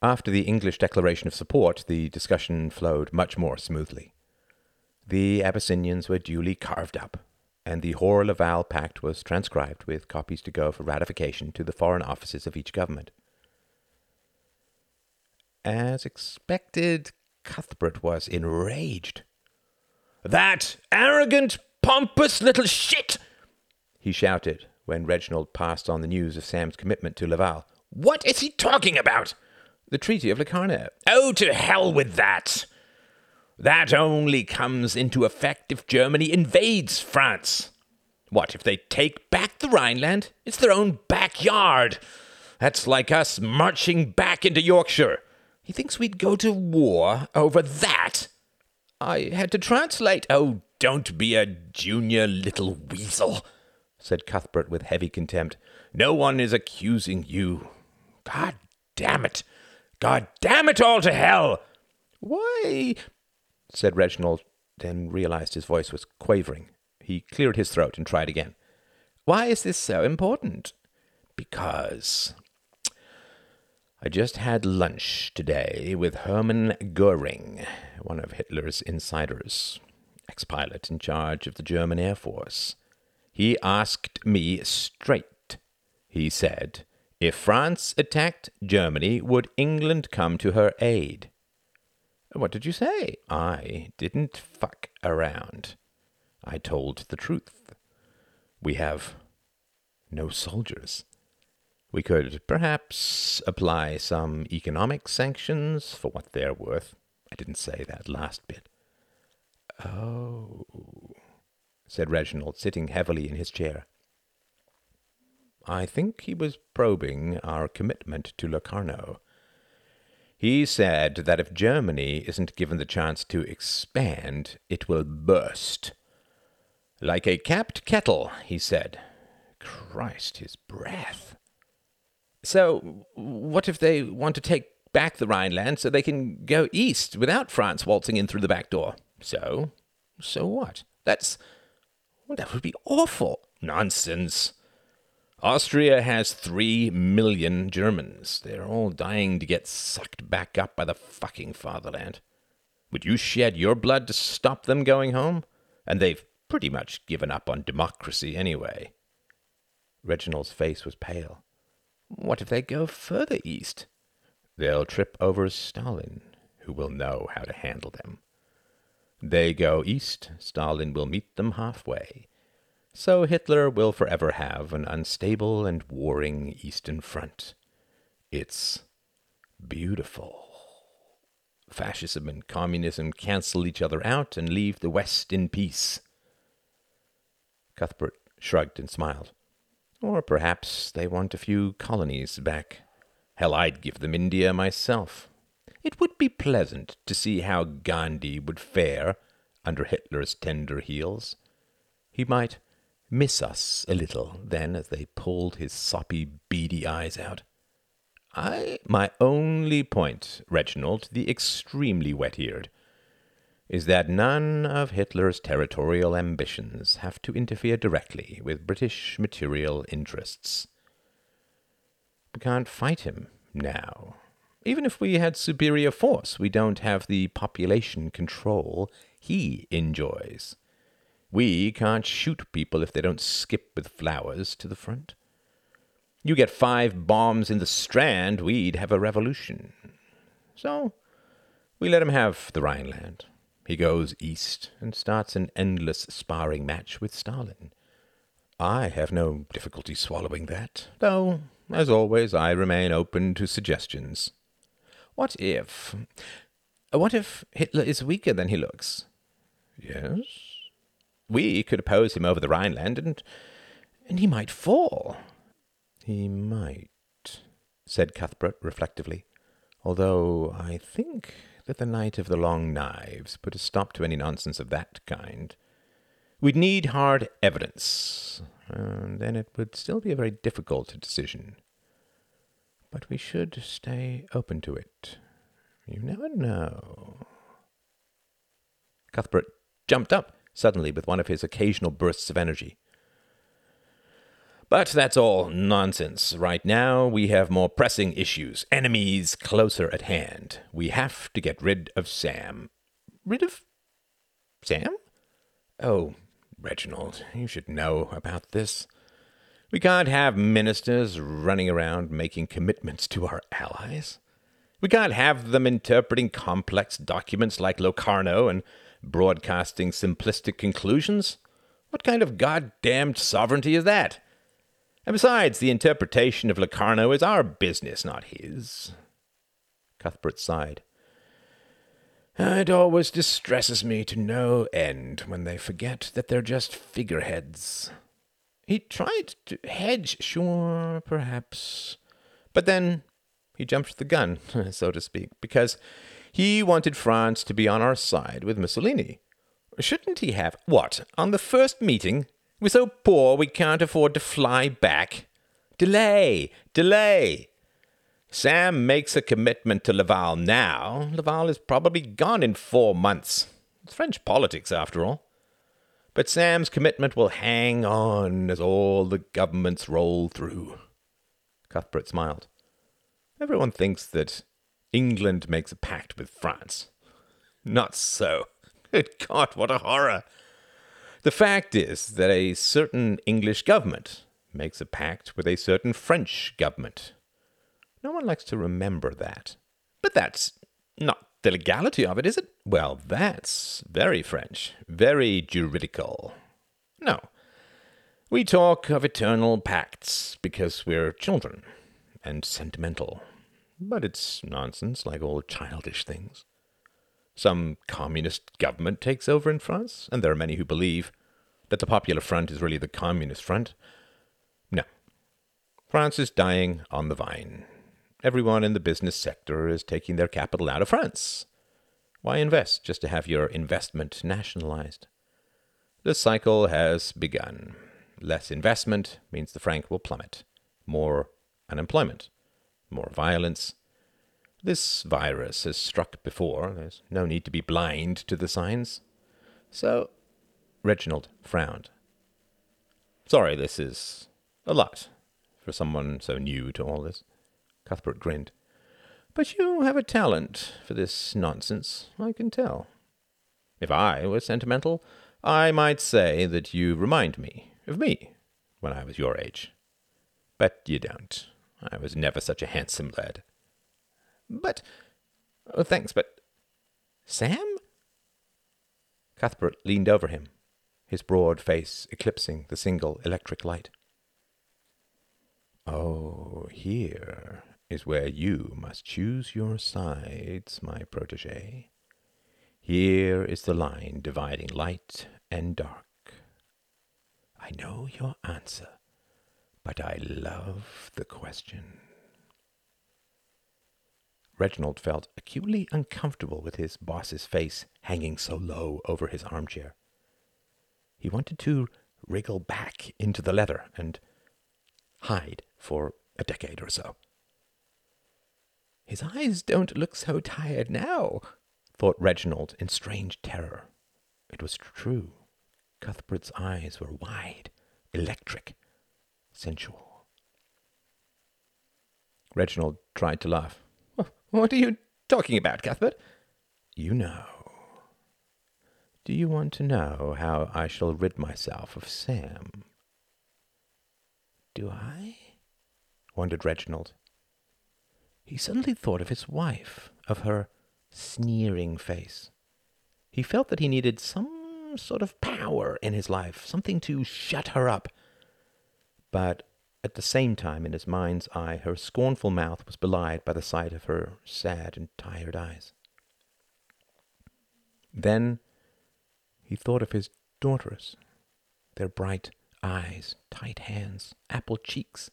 [SPEAKER 1] After the English declaration of support, the discussion flowed much more smoothly. The Abyssinians were duly carved up, and the Hoare Laval Pact was transcribed with copies to go for ratification to the foreign offices of each government. As expected, Cuthbert was enraged.
[SPEAKER 2] That arrogant, pompous little shit!
[SPEAKER 1] he shouted when Reginald passed on the news of Sam's commitment to Laval.
[SPEAKER 2] What is he talking about?
[SPEAKER 1] The Treaty of Locarno.
[SPEAKER 2] Oh, to hell with that! That only comes into effect if Germany invades France. What if they take back the Rhineland? It's their own backyard. That's like us marching back into Yorkshire. He thinks we'd go to war over that. I had to translate. Oh, don't be a junior little weasel, said Cuthbert with heavy contempt. No one is accusing you. God damn it! God damn it all to hell! Why? said Reginald, then realized his voice was quavering. He cleared his throat and tried again. Why is this so important? Because I just had lunch today with Hermann Goering, one of Hitler's insiders, ex pilot in charge of the German Air Force. He asked me straight. He said, if France attacked Germany, would England come to her aid? What did you say? I didn't fuck around. I told the truth. We have no soldiers. We could perhaps apply some economic sanctions for what they're worth. I didn't say that last bit. Oh, said Reginald, sitting heavily in his chair. I think he was probing our commitment to Locarno. He said that if Germany isn't given the chance to expand, it will burst. Like a capped kettle, he said. Christ, his breath. So, what if they want to take back the Rhineland so they can go east without France waltzing in through the back door? So, so what? That's. Well, that would be awful. Nonsense. Austria has three million Germans. They're all dying to get sucked back up by the fucking fatherland. Would you shed your blood to stop them going home? And they've pretty much given up on democracy anyway. Reginald's face was pale. What if they go further east? They'll trip over Stalin, who will know how to handle them. They go east, Stalin will meet them halfway. So Hitler will forever have an unstable and warring Eastern Front. It's beautiful. Fascism and communism cancel each other out and leave the West in peace. Cuthbert shrugged and smiled. Or perhaps they want a few colonies back. Hell, I'd give them India myself. It would be pleasant to see how Gandhi would fare under Hitler's tender heels. He might miss us a little then as they pulled his soppy, beady eyes out. I, my only point, Reginald, the extremely wet eared, is that none of Hitler's territorial ambitions have to interfere directly with British material interests. We can't fight him now. Even if we had superior force, we don't have the population control he enjoys. We can't shoot people if they don't skip with flowers to the front. You get five bombs in the Strand, we'd have a revolution. So we let him have the Rhineland. He goes east and starts an endless sparring match with Stalin. I have no difficulty swallowing that, though, as always, I remain open to suggestions. What if. Uh, what if Hitler is weaker than he looks? Yes? We could oppose him over the Rhineland, and. and he might fall. He might, said Cuthbert reflectively, although I think that the Night of the Long Knives put a stop to any nonsense of that kind. We'd need hard evidence, and then it would still be a very difficult decision. But we should stay open to it. You never know. Cuthbert jumped up suddenly with one of his occasional bursts of energy. But that's all nonsense. Right now, we have more pressing issues, enemies closer at hand. We have to get rid of Sam. Rid of Sam? Oh, Reginald, you should know about this. We can't have ministers running around making commitments to our allies. We can't have them interpreting complex documents like Locarno and broadcasting simplistic conclusions. What kind of goddamned sovereignty is that? And besides, the interpretation of Locarno is our business, not his. Cuthbert sighed. It always distresses me to no end when they forget that they're just figureheads. He tried to hedge, sure, perhaps. But then he jumped the gun, so to speak, because he wanted France to be on our side with Mussolini. Shouldn't he have? What? On the first meeting? We're so poor we can't afford to fly back. Delay! Delay! Sam makes a commitment to Laval now. Laval is probably gone in four months. It's French politics, after all. But Sam's commitment will hang on as all the governments roll through. Cuthbert smiled. Everyone thinks that England makes a pact with France. Not so. Good God, what a horror! The fact is that a certain English government makes a pact with a certain French government. No one likes to remember that. But that's not the legality of it, is it? Well, that's very French, very juridical. No. We talk of eternal pacts because we're children and sentimental. But it's nonsense, like all childish things. Some communist government takes over in France, and there are many who believe that the Popular Front is really the Communist Front. No. France is dying on the vine. Everyone in the business sector is taking their capital out of France. Why invest just to have your investment nationalized? The cycle has begun. Less investment means the franc will plummet. More unemployment. More violence. This virus has struck before. There's no need to be blind to the signs. So, Reginald frowned. Sorry, this is a lot for someone so new to all this. Cuthbert grinned. But you have a talent for this nonsense, I can tell. If I were sentimental, I might say that you remind me of me when I was your age. But you don't. I was never such a handsome lad. But. Oh, thanks, but. Sam? Cuthbert leaned over him, his broad face eclipsing the single electric light. Oh, here is where you must choose your sides, my protege. Here is the line dividing light and dark. I know your answer, but I love the question. Reginald felt acutely uncomfortable with his boss's face hanging so low over his armchair. He wanted to wriggle back into the leather and hide for a decade or so. His eyes don't look so tired now, thought Reginald in strange terror. It was true. Cuthbert's eyes were wide, electric, sensual. Reginald tried to laugh. What are you talking about, Cuthbert? You know. Do you want to know how I shall rid myself of Sam? Do I? wondered Reginald. He suddenly thought of his wife, of her sneering face. He felt that he needed some sort of power in his life, something to shut her up. But at the same time, in his mind's eye, her scornful mouth was belied by the sight of her sad and tired eyes. Then he thought of his daughters, their bright eyes, tight hands, apple cheeks,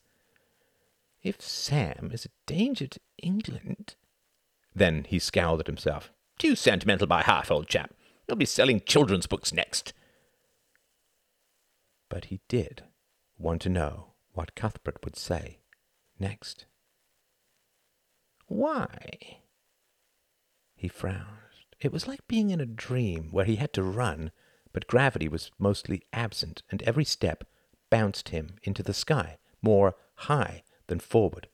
[SPEAKER 2] if Sam is a danger to England. Then he scowled at himself. Too sentimental by half, old chap. You'll be selling children's books next. But he did want to know what Cuthbert would say next. Why? He frowned. It was like being in a dream where he had to run, but gravity was mostly absent, and every step bounced him into the sky, more high then forward,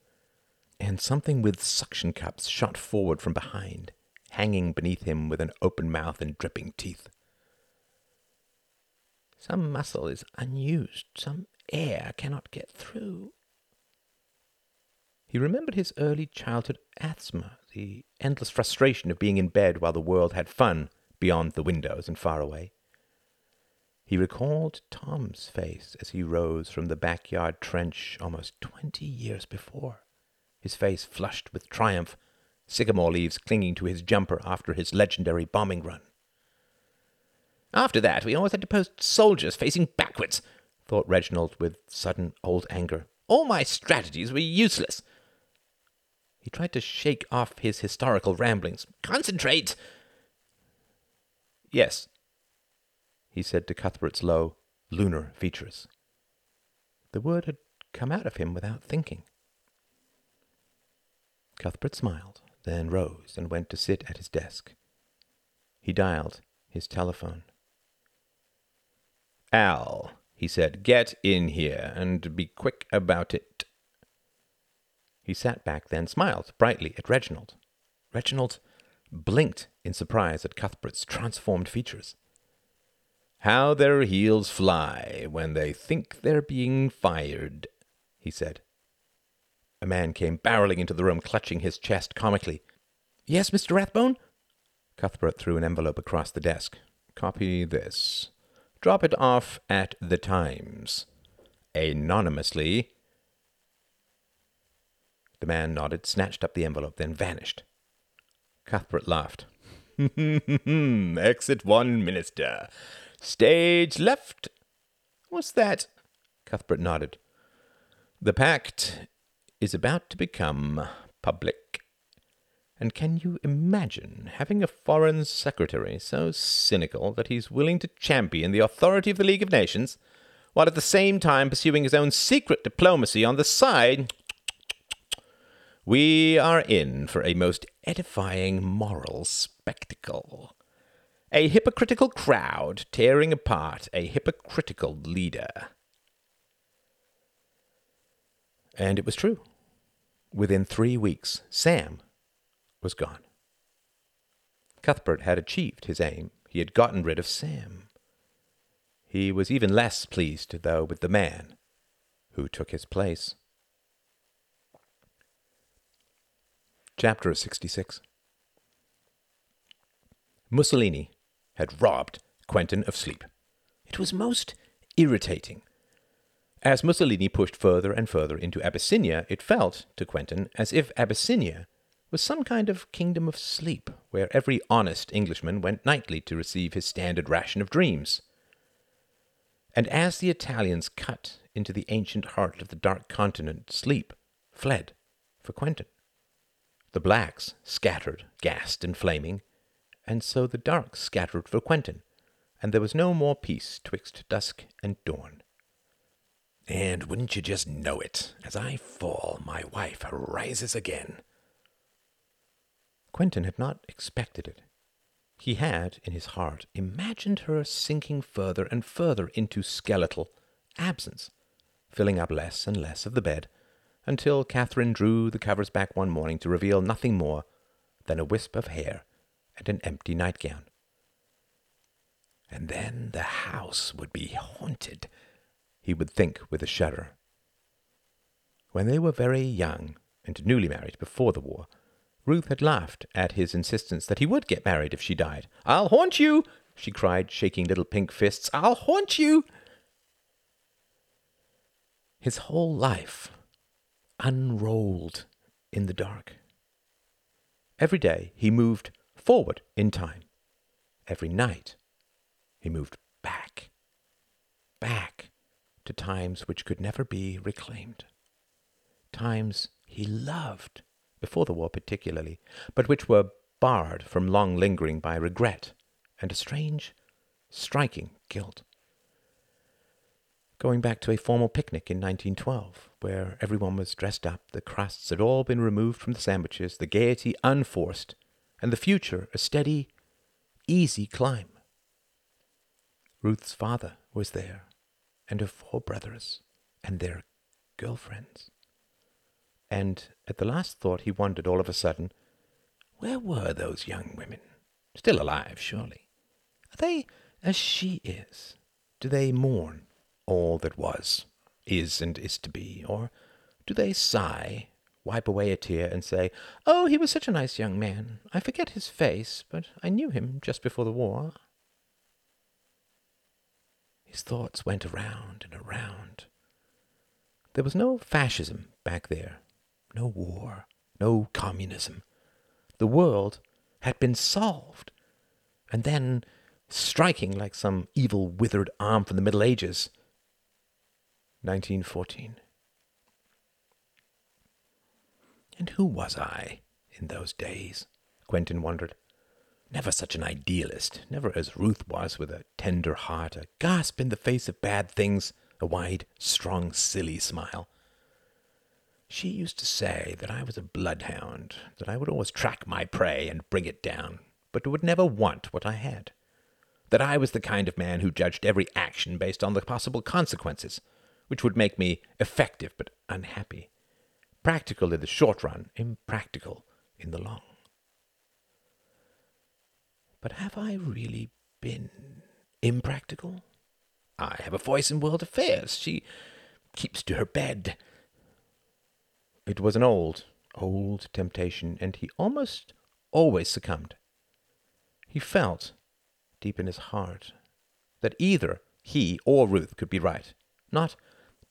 [SPEAKER 2] and something with suction cups shot forward from behind, hanging beneath him with an open mouth and dripping teeth. Some muscle is unused, some air cannot get through. He remembered his early childhood asthma, the endless frustration of being in bed while the world had fun beyond the windows and far away. He recalled Tom's face as he rose from the backyard trench almost twenty years before, his face flushed with triumph, sycamore leaves clinging to his jumper after his legendary bombing run. After that, we always had to post soldiers facing backwards,
[SPEAKER 1] thought Reginald with sudden old anger.
[SPEAKER 2] All my strategies were useless.
[SPEAKER 1] He tried to shake off his historical ramblings.
[SPEAKER 2] Concentrate!
[SPEAKER 1] Yes, he said to Cuthbert's low, lunar features. The word had come out of him without thinking. Cuthbert smiled, then rose and went to sit at his desk. He dialed his telephone.
[SPEAKER 2] Al, he said, get in here and be quick about it.
[SPEAKER 1] He sat back, then smiled brightly at Reginald. Reginald blinked in surprise at Cuthbert's transformed features.
[SPEAKER 2] How their heels fly when they think they're being fired, he said.
[SPEAKER 1] A man came barreling into the room, clutching his chest comically. Yes, Mr. Rathbone? Cuthbert threw an envelope across the desk.
[SPEAKER 2] Copy this. Drop it off at the Times. Anonymously.
[SPEAKER 1] The man nodded, snatched up the envelope, then vanished. Cuthbert laughed.
[SPEAKER 2] Hmm, hmm, hmm, Exit one, Minister. Stage left. What's that?
[SPEAKER 1] Cuthbert nodded.
[SPEAKER 2] The pact is about to become public. And can you imagine having a foreign secretary so cynical that he's willing to champion the authority of the League of Nations, while at the same time pursuing his own secret diplomacy on the side? We are in for a most edifying moral spectacle. A hypocritical crowd tearing apart a hypocritical leader.
[SPEAKER 1] And it was true. Within three weeks, Sam was gone. Cuthbert had achieved his aim. He had gotten rid of Sam. He was even less pleased, though, with the man who took his place. Chapter 66 Mussolini had robbed Quentin of sleep. It was most irritating. As Mussolini pushed further and further into Abyssinia, it felt to Quentin as if Abyssinia was some kind of kingdom of sleep, where every honest Englishman went nightly to receive his standard ration of dreams. And as the Italians cut into the ancient heart of the dark continent, sleep fled for Quentin. The blacks scattered, gassed and flaming, and so the dark scattered for Quentin, and there was no more peace twixt dusk and dawn.
[SPEAKER 2] And wouldn't you just know it, as I fall, my wife rises again.
[SPEAKER 1] Quentin had not expected it. He had, in his heart, imagined her sinking further and further into skeletal absence, filling up less and less of the bed, until Catherine drew the covers back one morning to reveal nothing more than a wisp of hair and an empty nightgown.
[SPEAKER 2] And then the house would be haunted,
[SPEAKER 1] he would think with a shudder. When they were very young and newly married before the war, Ruth had laughed at his insistence that he would get married if she died.
[SPEAKER 2] I'll haunt you, she cried, shaking little pink fists. I'll haunt you.
[SPEAKER 1] His whole life unrolled in the dark. Every day he moved forward in time. Every night he moved back, back to times which could never be reclaimed. Times he loved, before the war particularly, but which were barred from long lingering by regret and a strange, striking guilt going back to a formal picnic in 1912, where everyone was dressed up, the crusts had all been removed from the sandwiches, the gaiety unforced, and the future a steady, easy climb. Ruth's father was there, and her four brothers, and their girlfriends. And at the last thought he wondered all of a sudden, where were those young women? Still alive, surely. Are they as she is? Do they mourn all that was, is, and is to be? Or do they sigh, wipe away a tear, and say, Oh, he was such a nice young man. I forget his face, but I knew him just before the war. His thoughts went around and around. There was no fascism back there, no war, no communism. The world had been solved. And then, striking like some evil withered arm from the Middle Ages, 1914. And who was I in those days? Quentin wondered. Never such an idealist, never as Ruth was, with a tender heart, a gasp in the face of bad things, a wide, strong, silly smile. She used to say that I was a bloodhound, that I would always track my prey and bring it down, but would never want what I had. That I was the kind of man who judged every action based on the possible consequences, which would make me effective but unhappy. Practical in the short run, impractical in the long. But have I really been impractical? I have a voice in world affairs. She keeps to her bed. It was an old, old temptation, and he almost always succumbed. He felt, deep in his heart, that either he or Ruth could be right. Not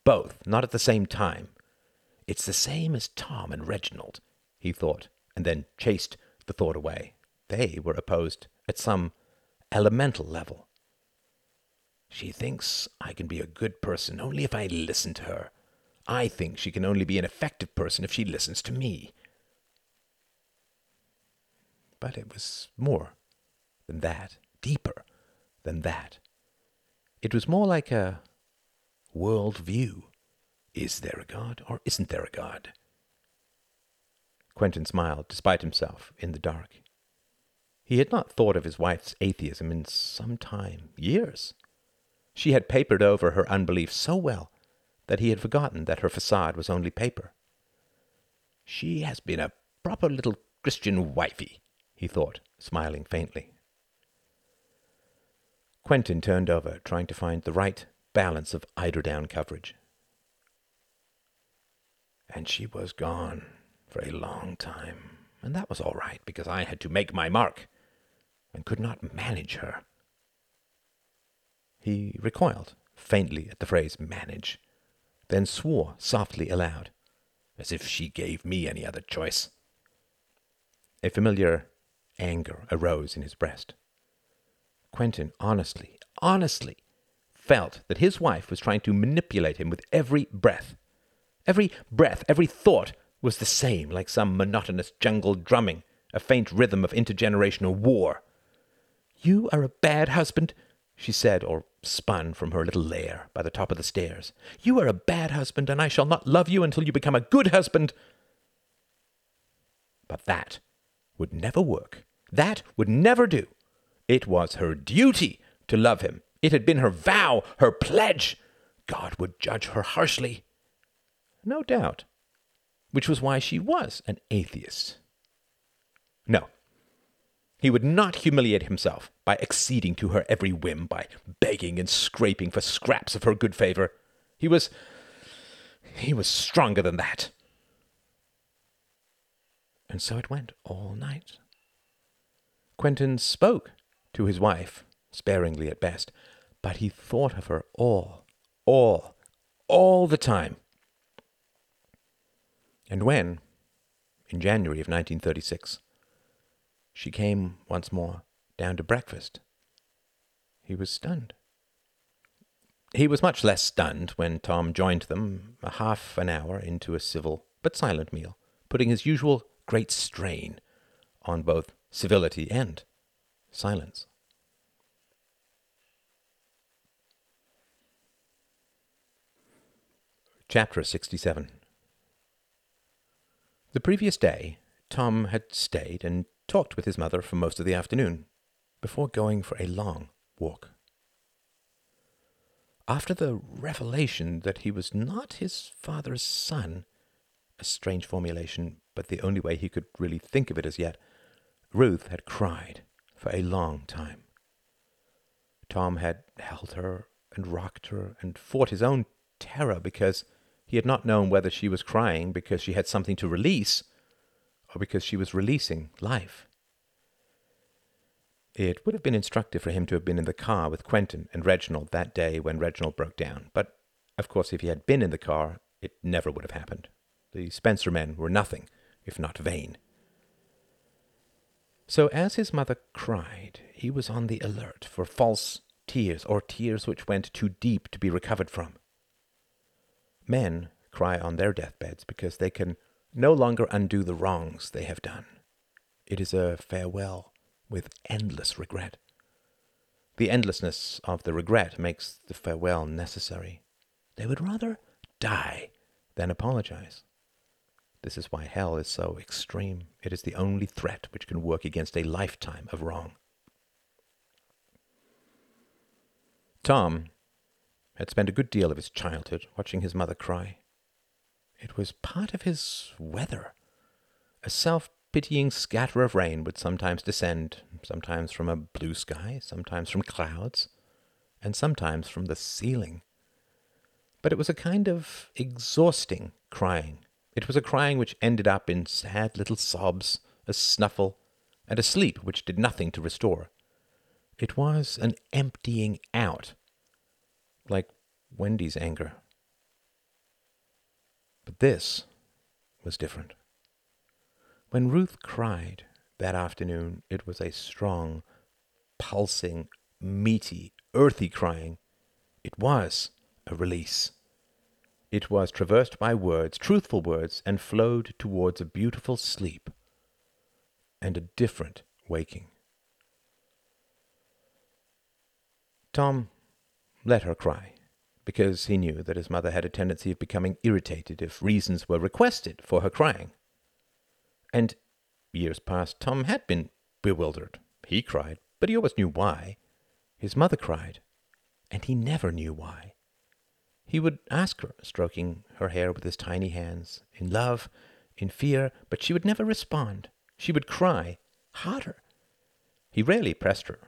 [SPEAKER 1] both, not at the same time. It's the same as Tom and Reginald, he thought, and then chased the thought away. They were opposed at some elemental level. She thinks I can be a good person only if I listen to her. I think she can only be an effective person if she listens to me. But it was more than that, deeper than that. It was more like a world view. Is there a God or isn't there a God? Quentin smiled, despite himself, in the dark. He had not thought of his wife's atheism in some time, years. She had papered over her unbelief so well that he had forgotten that her facade was only paper. She has been a proper little Christian wifey, he thought, smiling faintly. Quentin turned over, trying to find the right balance of eiderdown coverage. And she was gone for a long time, and that was all right, because I had to make my mark, and could not manage her. He recoiled faintly at the phrase manage, then swore softly aloud, as if she gave me any other choice. A familiar anger arose in his breast. Quentin honestly, honestly felt that his wife was trying to manipulate him with every breath. Every breath, every thought was the same, like some monotonous jungle drumming, a faint rhythm of intergenerational war. You are a bad husband, she said, or spun from her little lair by the top of the stairs. You are a bad husband, and I shall not love you until you become a good husband. But that would never work. That would never do. It was her duty to love him. It had been her vow, her pledge. God would judge her harshly. No doubt. Which was why she was an atheist. No. He would not humiliate himself by acceding to her every whim, by begging and scraping for scraps of her good favor. He was. he was stronger than that. And so it went all night. Quentin spoke to his wife, sparingly at best, but he thought of her all, all, all the time. And when, in January of 1936, she came once more down to breakfast, he was stunned. He was much less stunned when Tom joined them a half an hour into a civil but silent meal, putting his usual great strain on both civility and silence. Chapter 67 The previous day, Tom had stayed and talked with his mother for most of the afternoon before going for a long walk. After the revelation that he was not his father's son, a strange formulation, but the only way he could really think of it as yet, Ruth had cried for a long time. Tom had held her and rocked her and fought his own terror because he had not known whether she was crying because she had something to release or because she was releasing life. It would have been instructive for him to have been in the car with Quentin and Reginald that day when Reginald broke down, but of course, if he had been in the car, it never would have happened. The Spencer men were nothing if not vain. So as his mother cried, he was on the alert for false tears or tears which went too deep to be recovered from. Men cry on their deathbeds because they can no longer undo the wrongs they have done. It is a farewell with endless regret. The endlessness of the regret makes the farewell necessary. They would rather die than apologize. This is why hell is so extreme. It is the only threat which can work against a lifetime of wrong. Tom had spent a good deal of his childhood watching his mother cry. It was part of his weather. A self pitying scatter of rain would sometimes descend, sometimes from a blue sky, sometimes from clouds, and sometimes from the ceiling. But it was a kind of exhausting crying. It was a crying which ended up in sad little sobs, a snuffle, and a sleep which did nothing to restore. It was an emptying out, like Wendy's anger. But this was different. When Ruth cried that afternoon, it was a strong, pulsing, meaty, earthy crying. It was a release. It was traversed by words, truthful words, and flowed towards a beautiful sleep and a different waking. Tom let her cry, because he knew that his mother had a tendency of becoming irritated if reasons were requested for her crying. And years past, Tom had been bewildered. He cried, but he always knew why. His mother cried, and he never knew why. He would ask her, stroking her hair with his tiny hands, in love, in fear, but she would never respond. She would cry harder. He rarely pressed her.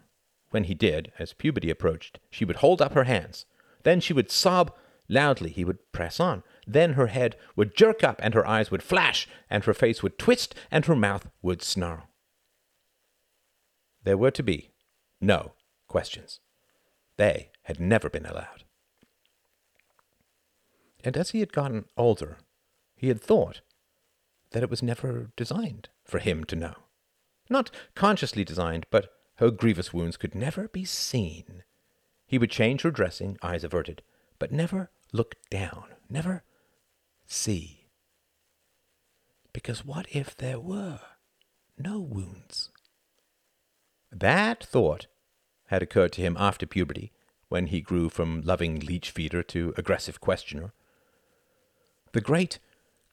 [SPEAKER 1] When he did, as puberty approached, she would hold up her hands. Then she would sob loudly. He would press on. Then her head would jerk up, and her eyes would flash, and her face would twist, and her mouth would snarl. There were to be no questions. They had never been allowed. And as he had gotten older, he had thought that it was never designed for him to know. Not consciously designed, but her grievous wounds could never be seen. He would change her dressing, eyes averted, but never look down, never see. Because what if there were no wounds? That thought had occurred to him after puberty, when he grew from loving leech feeder to aggressive questioner. The great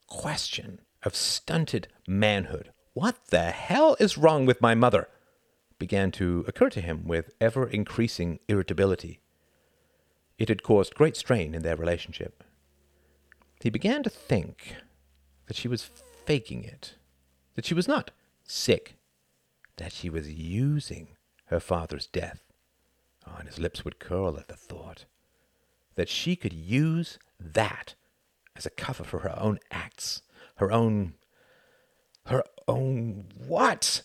[SPEAKER 1] question of stunted manhood what the hell is wrong with my mother? Began to occur to him with ever increasing irritability. It had caused great strain in their relationship. He began to think that she was faking it, that she was not sick, that she was using her father's death. Oh, and his lips would curl at the thought that she could use that as a cover for her own acts, her own. her own what?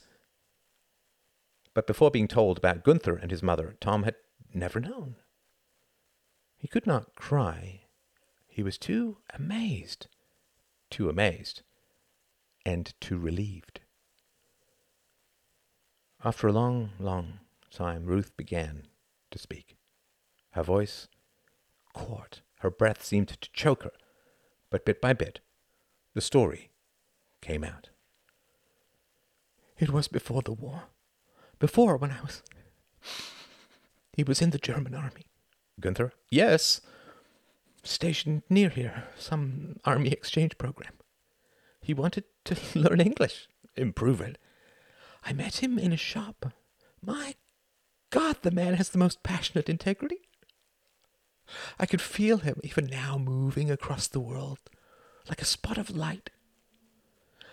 [SPEAKER 1] But before being told about Gunther and his mother, Tom had never known. He could not cry he was too amazed, too amazed, and too relieved. After a long, long time, Ruth began to speak. Her voice caught, her breath seemed to choke her, but bit by bit, the story came out. It was before the war. Before, when I was. He was in the German army. Gunther? Yes stationed near here, some army exchange program. He wanted to learn English, improve it. I met him in a shop. My God, the man has the most passionate integrity. I could feel him even now moving across the world like a spot of light.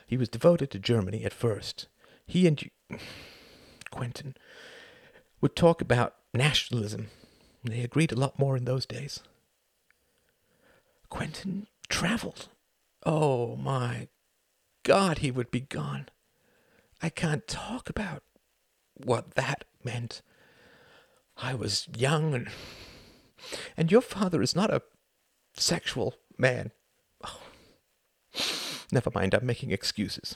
[SPEAKER 1] He was devoted to Germany at first. He and you, Quentin would talk about nationalism. They agreed a lot more in those days. Quentin traveled. Oh my God, he would be gone. I can't talk about what that meant. I was young and. And your father is not a sexual man. Oh. Never mind, I'm making excuses.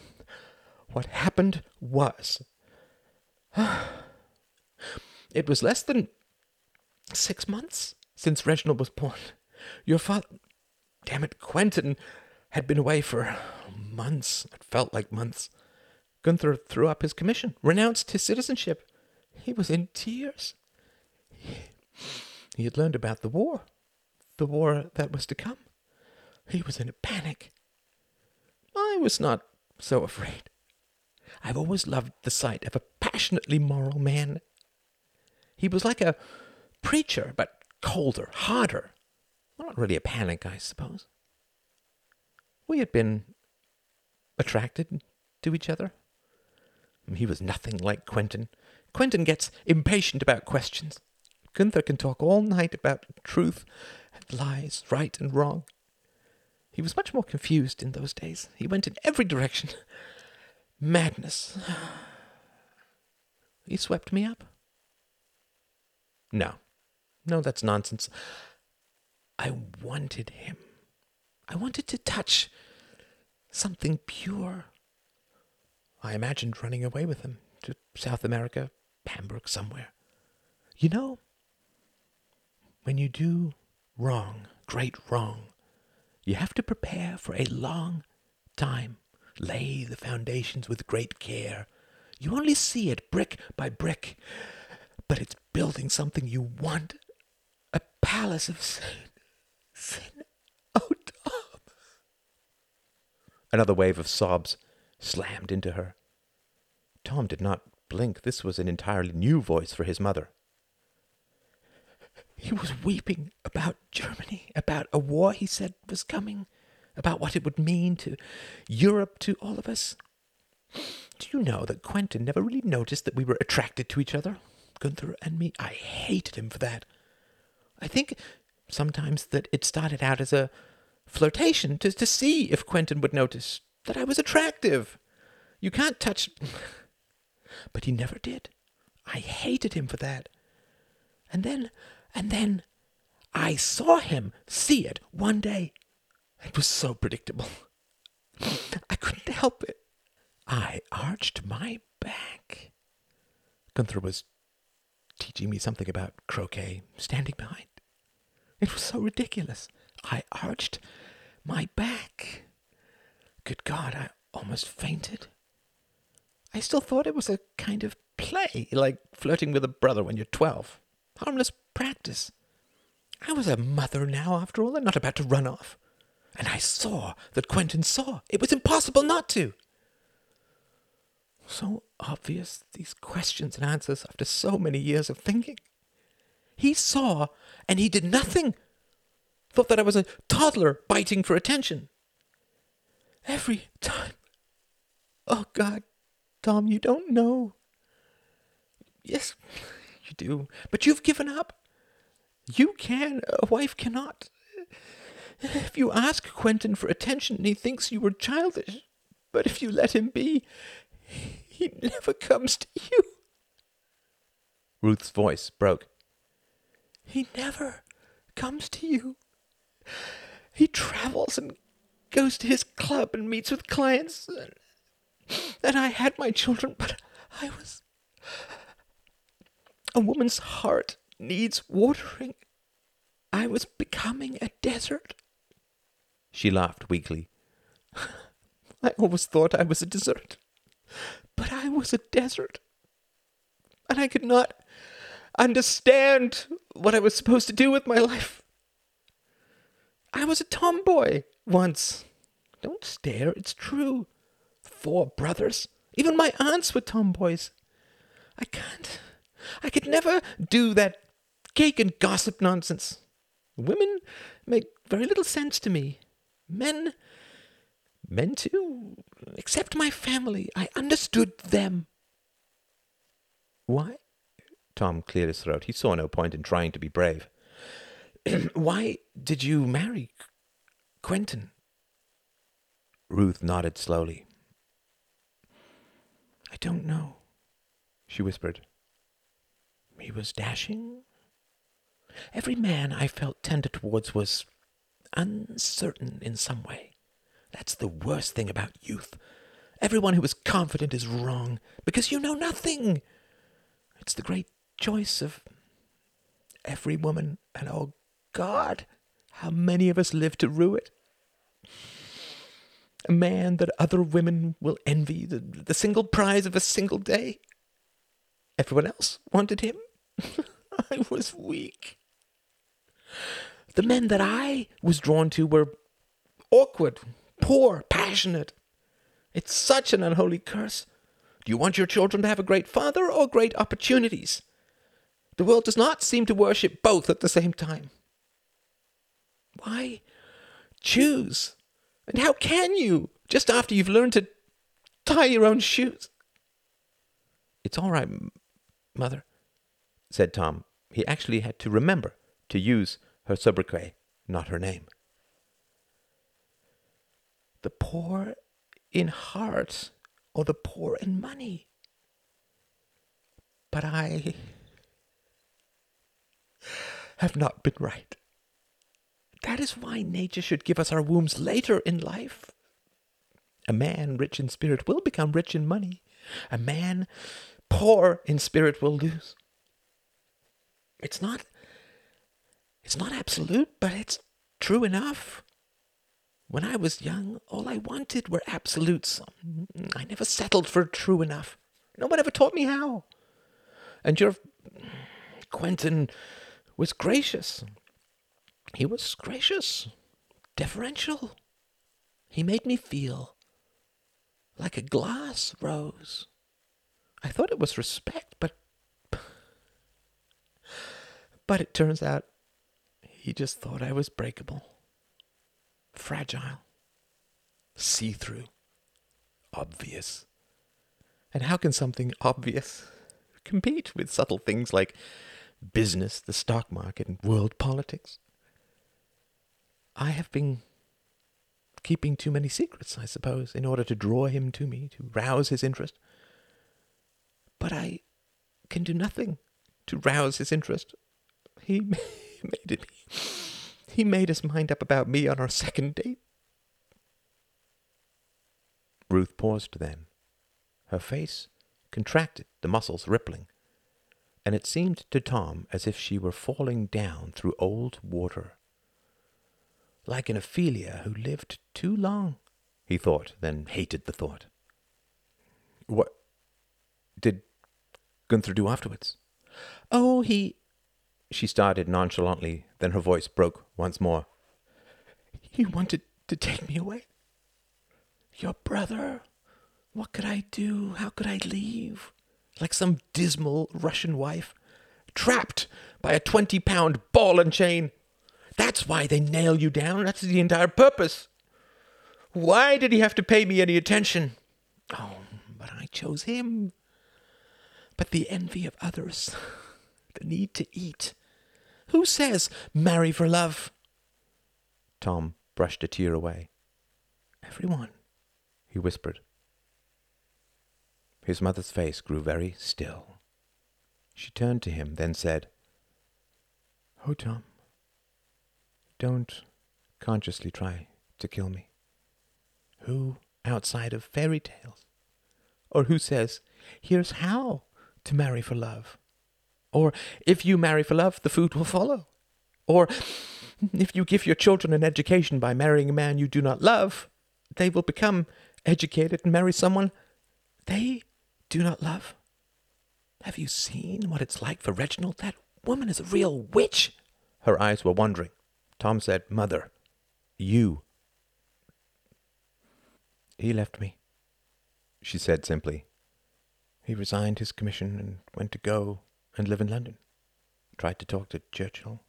[SPEAKER 1] What happened was. it was less than six months since Reginald was born. Your father.
[SPEAKER 2] damn it, Quentin had been away for months. It felt like months. Gunther threw up his commission, renounced his citizenship. He was in tears. He had learned about the war, the war that was to come. He was in a panic. I was not so afraid. I've always loved the sight of a passionately moral man. He was like a preacher, but colder, harder. Not really a panic, I suppose. We had been attracted to each other. He was nothing like Quentin. Quentin gets impatient about questions. Gunther can talk all night about truth and lies, right and wrong. He was much more confused in those days. He went in every direction. Madness. He swept me up. No. No, that's nonsense. I wanted him. I wanted to touch something pure. I imagined running away with him to South America, Hamburg, somewhere. You know, when you do wrong, great wrong, you have to prepare for a long time, lay the foundations with great care. You only see it brick by brick, but it's building something you want a palace of sin. Sin. Oh, Tom.
[SPEAKER 1] Another wave of sobs slammed into her. Tom did not blink. This was an entirely new voice for his mother.
[SPEAKER 2] He was weeping about Germany, about a war he said was coming, about what it would mean to Europe, to all of us. Do you know that Quentin never really noticed that we were attracted to each other? Gunther and me. I hated him for that. I think sometimes that it started out as a flirtation to, to see if Quentin would notice that I was attractive. You can't touch. but he never did. I hated him for that. And then, and then, I saw him see it one day. It was so predictable. I couldn't help it. I arched my back. Gunther was teaching me something about croquet, standing behind. It was so ridiculous. I arched my back. Good God, I almost fainted. I still thought it was a kind of play, like flirting with a brother when you're 12. Harmless practice. I was a mother now, after all, and not about to run off. And I saw that Quentin saw. It was impossible not to. So obvious, these questions and answers after so many years of thinking. He saw, and he did nothing. Thought that I was a toddler biting for attention. Every time. Oh, God, Tom, you don't know. Yes, you do. But you've given up. You can. A wife cannot. If you ask Quentin for attention, he thinks you are childish. But if you let him be, he never comes to you.
[SPEAKER 1] Ruth's voice broke.
[SPEAKER 2] He never comes to you. He travels and goes to his club and meets with clients. And I had my children, but I was. A woman's heart needs watering. I was becoming a desert.
[SPEAKER 1] She laughed weakly.
[SPEAKER 2] I always thought I was a desert, but I was a desert. And I could not understand what I was supposed to do with my life. I was a tomboy once. Don't stare, it's true. Four brothers. Even my aunts were tomboys. I can't. I could never do that cake and gossip nonsense. Women make very little sense to me. Men, men too, except my family. I understood them.
[SPEAKER 1] Why? Tom cleared his throat. He saw no point in trying to be brave.
[SPEAKER 2] Why did you marry Quentin?
[SPEAKER 1] Ruth nodded slowly.
[SPEAKER 2] I don't know, she whispered. He was dashing. Every man I felt tender towards was uncertain in some way. That's the worst thing about youth. Everyone who is confident is wrong because you know nothing. It's the great choice of every woman, and oh God, how many of us live to rue it. A man that other women will envy, the, the single prize of a single day. Everyone else wanted him. I was weak. The men that I was drawn to were awkward, poor, passionate. It's such an unholy curse. Do you want your children to have a great father or great opportunities? The world does not seem to worship both at the same time. Why choose? And how can you, just after you've learned to tie your own shoes? It's all right, mother, said Tom. He actually had to remember to use her sobriquet, not her name. The poor in heart or the poor in money. But I have not been right. That is why nature should give us our wombs later in life. A man rich in spirit will become rich in money. A man poor in spirit will lose. It's not it's not absolute, but it's true enough. When I was young, all I wanted were absolutes. I never settled for true enough. No one ever taught me how. And your Quentin was gracious. He was gracious, deferential. He made me feel like a glass rose. I thought it was respect, but but it turns out he just thought I was breakable, fragile, see through, obvious. And how can something obvious compete with subtle things like business, the stock market, and world politics? I have been keeping too many secrets, I suppose, in order to draw him to me, to rouse his interest. But I can do nothing to rouse his interest. He made it. He made his mind up about me on our second date.
[SPEAKER 1] Ruth paused then. Her face contracted, the muscles rippling, and it seemed to Tom as if she were falling down through old water. Like an Ophelia who lived too long, he thought, then hated the thought. What did Gunther do afterwards?
[SPEAKER 2] Oh, he
[SPEAKER 1] she started nonchalantly, then her voice broke once more.
[SPEAKER 2] He wanted to take me away. Your brother. What could I do? How could I leave? Like some dismal Russian wife, trapped by a twenty pound ball and chain. That's why they nail you down. That's the entire purpose. Why did he have to pay me any attention? Oh, but I chose him. But the envy of others, the need to eat, who says marry for love?
[SPEAKER 1] Tom brushed a tear away.
[SPEAKER 2] Everyone, he whispered.
[SPEAKER 1] His mother's face grew very still. She turned to him, then said, Oh, Tom, don't consciously try to kill me. Who, outside of fairy tales, or who says, here's how to marry for love? Or if you marry for love, the food will follow. Or if you give your children an education by marrying a man you do not love, they will become educated and marry someone they do not love. Have you seen what it's like for Reginald? That woman is a real witch. Her eyes were wandering. Tom said, Mother, you. He left me, she said simply. He resigned his commission and went to go and live in London. Tried to talk to Churchill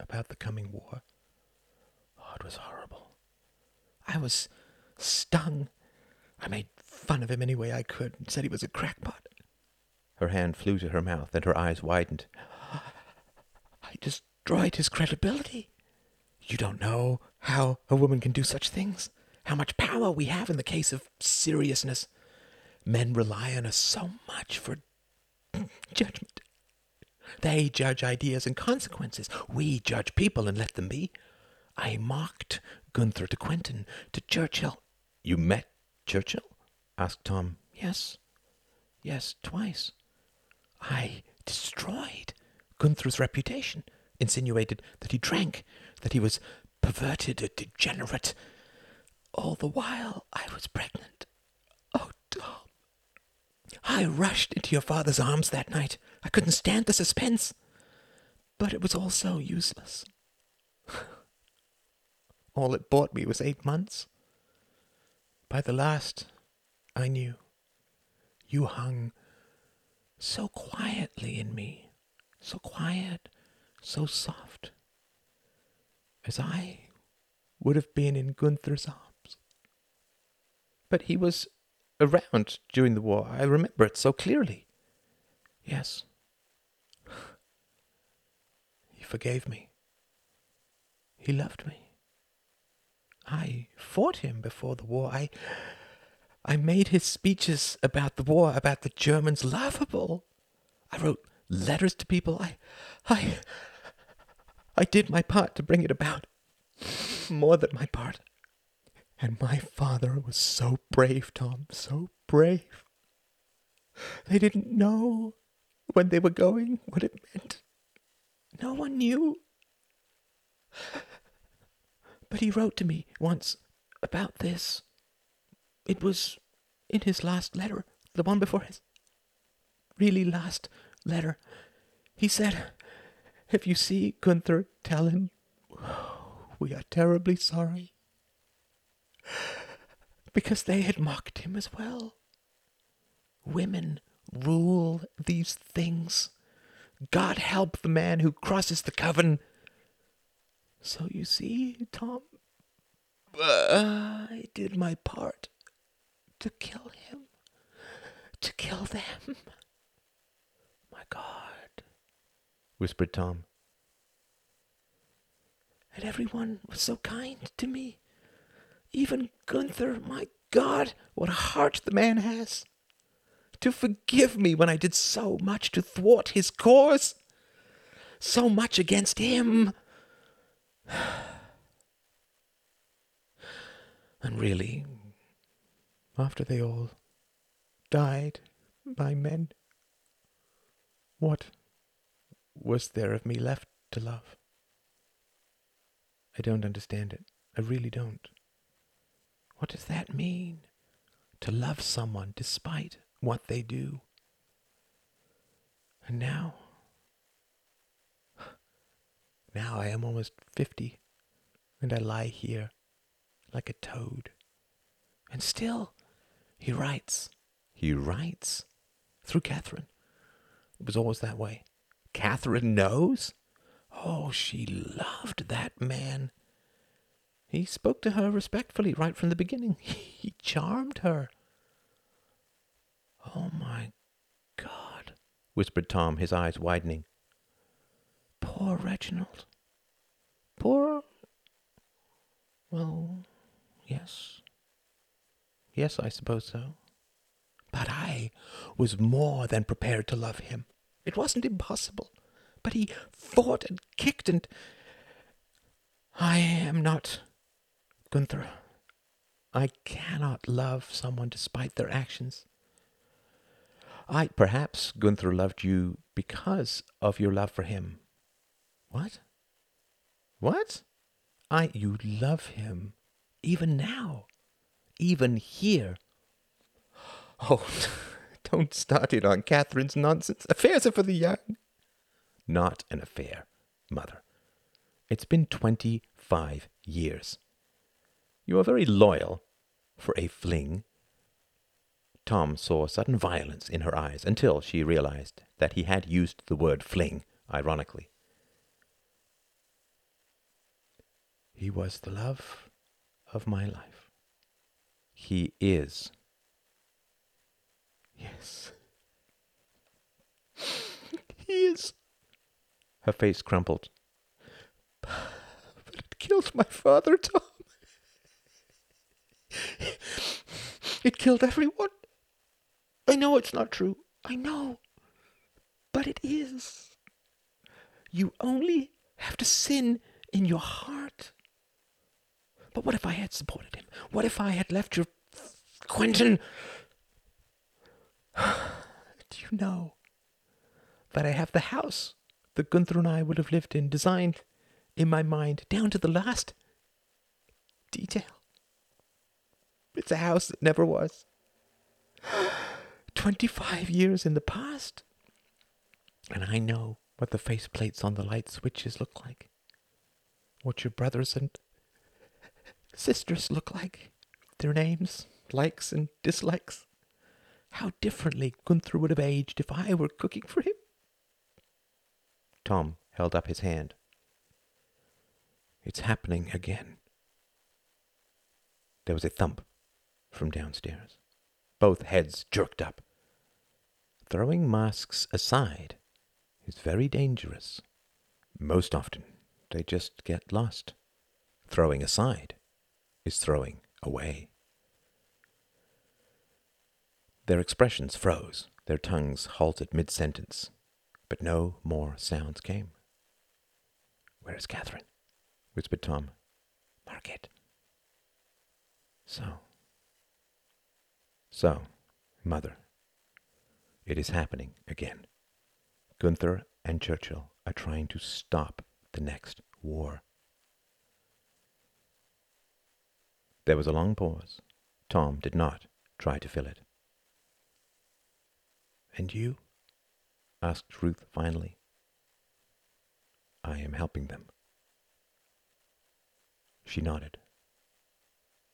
[SPEAKER 1] about the coming war. Oh, it was horrible.
[SPEAKER 2] I was stung. I made fun of him any way I could and said he was a crackpot.
[SPEAKER 1] Her hand flew to her mouth and her eyes widened.
[SPEAKER 2] I destroyed his credibility. You don't know how a woman can do such things, how much power we have in the case of seriousness. Men rely on us so much for judgment. They judge ideas and consequences. We judge people and let them be. I mocked Gunther to Quentin, to Churchill.
[SPEAKER 1] You met Churchill? asked Tom.
[SPEAKER 2] Yes. Yes, twice. I destroyed Gunther's reputation, insinuated that he drank, that he was perverted, a degenerate. all the while I was pregnant. I rushed into your father's arms that night. I couldn't stand the suspense. But it was all so useless. all it bought me was eight months. By the last, I knew. You hung so quietly in me, so quiet, so soft, as I would have been in Gunther's arms. But he was around during the war. I remember it so clearly. Yes. He forgave me. He loved me. I fought him before the war. I I made his speeches about the war, about the Germans, laughable. I wrote letters to people. I, I, I did my part to bring it about. More than my part. And my father was so brave, Tom, so brave. They didn't know when they were going what it meant. No one knew. But he wrote to me once about this. It was in his last letter, the one before his really last letter. He said, If you see Gunther, tell him we are terribly sorry. Because they had mocked him as well. Women rule these things. God help the man who crosses the coven. So you see, Tom, I did my part to kill him, to kill them. My God, whispered Tom. And everyone was so kind to me. Even Gunther, my God, what a heart the man has. To forgive me when I did so much to thwart his cause, so much against him. And really, after they all died by men, what was there of me left to love? I don't understand it. I really don't. What does that mean? To love someone despite what they do. And now, now I am almost fifty, and I lie here like a toad. And still, he writes. He writes. Through Catherine. It was always that way. Catherine knows? Oh, she loved that man. He spoke to her respectfully right from the beginning. He charmed her. Oh, my God, whispered Tom, his eyes widening. Poor Reginald. Poor. Well, yes. Yes, I suppose so. But I was more than prepared to love him. It wasn't impossible. But he fought and kicked and. I am not Gunther. I cannot love someone despite their actions. I perhaps Gunther loved you because of your love for him. What? What? I you love him even now even here. Oh, don't start it on Catherine's nonsense. Affairs are for the young. Not an affair, mother. It's been twenty-five years. You are very loyal for a fling. Tom saw sudden violence in her eyes until she realized that he had used the word fling ironically. He was the love of my life. He is. Yes. He is. Her face crumpled. But it killed my father, Tom. It killed everyone. I know it's not true. I know. But it is. You only have to sin in your heart. But what if I had supported him? What if I had left your Quentin? Do you know that I have the house that Gunther and I would have lived in, designed in my mind down to the last detail? It's a house that never was. Twenty-five years in the past. And I know what the faceplates on the light switches look like. What your brothers and sisters look like. Their names, likes and dislikes. How differently Gunther would have aged if I were cooking for him. Tom held up his hand. It's happening again. There was a thump from downstairs. Both heads jerked up. Throwing masks aside is very dangerous. Most often, they just get lost. Throwing aside is throwing away. Their expressions froze, their tongues halted mid sentence, but no more sounds came. Where is Catherine? whispered Tom. Margaret. So. So, mother. It is happening again. Gunther and Churchill are trying to stop the next war. There was a long pause. Tom did not try to fill it. And you? asked Ruth finally. I am helping them. She nodded.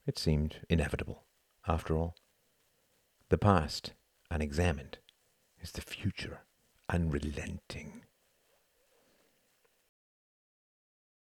[SPEAKER 2] It seemed inevitable, after all. The past, unexamined, is the future, unrelenting.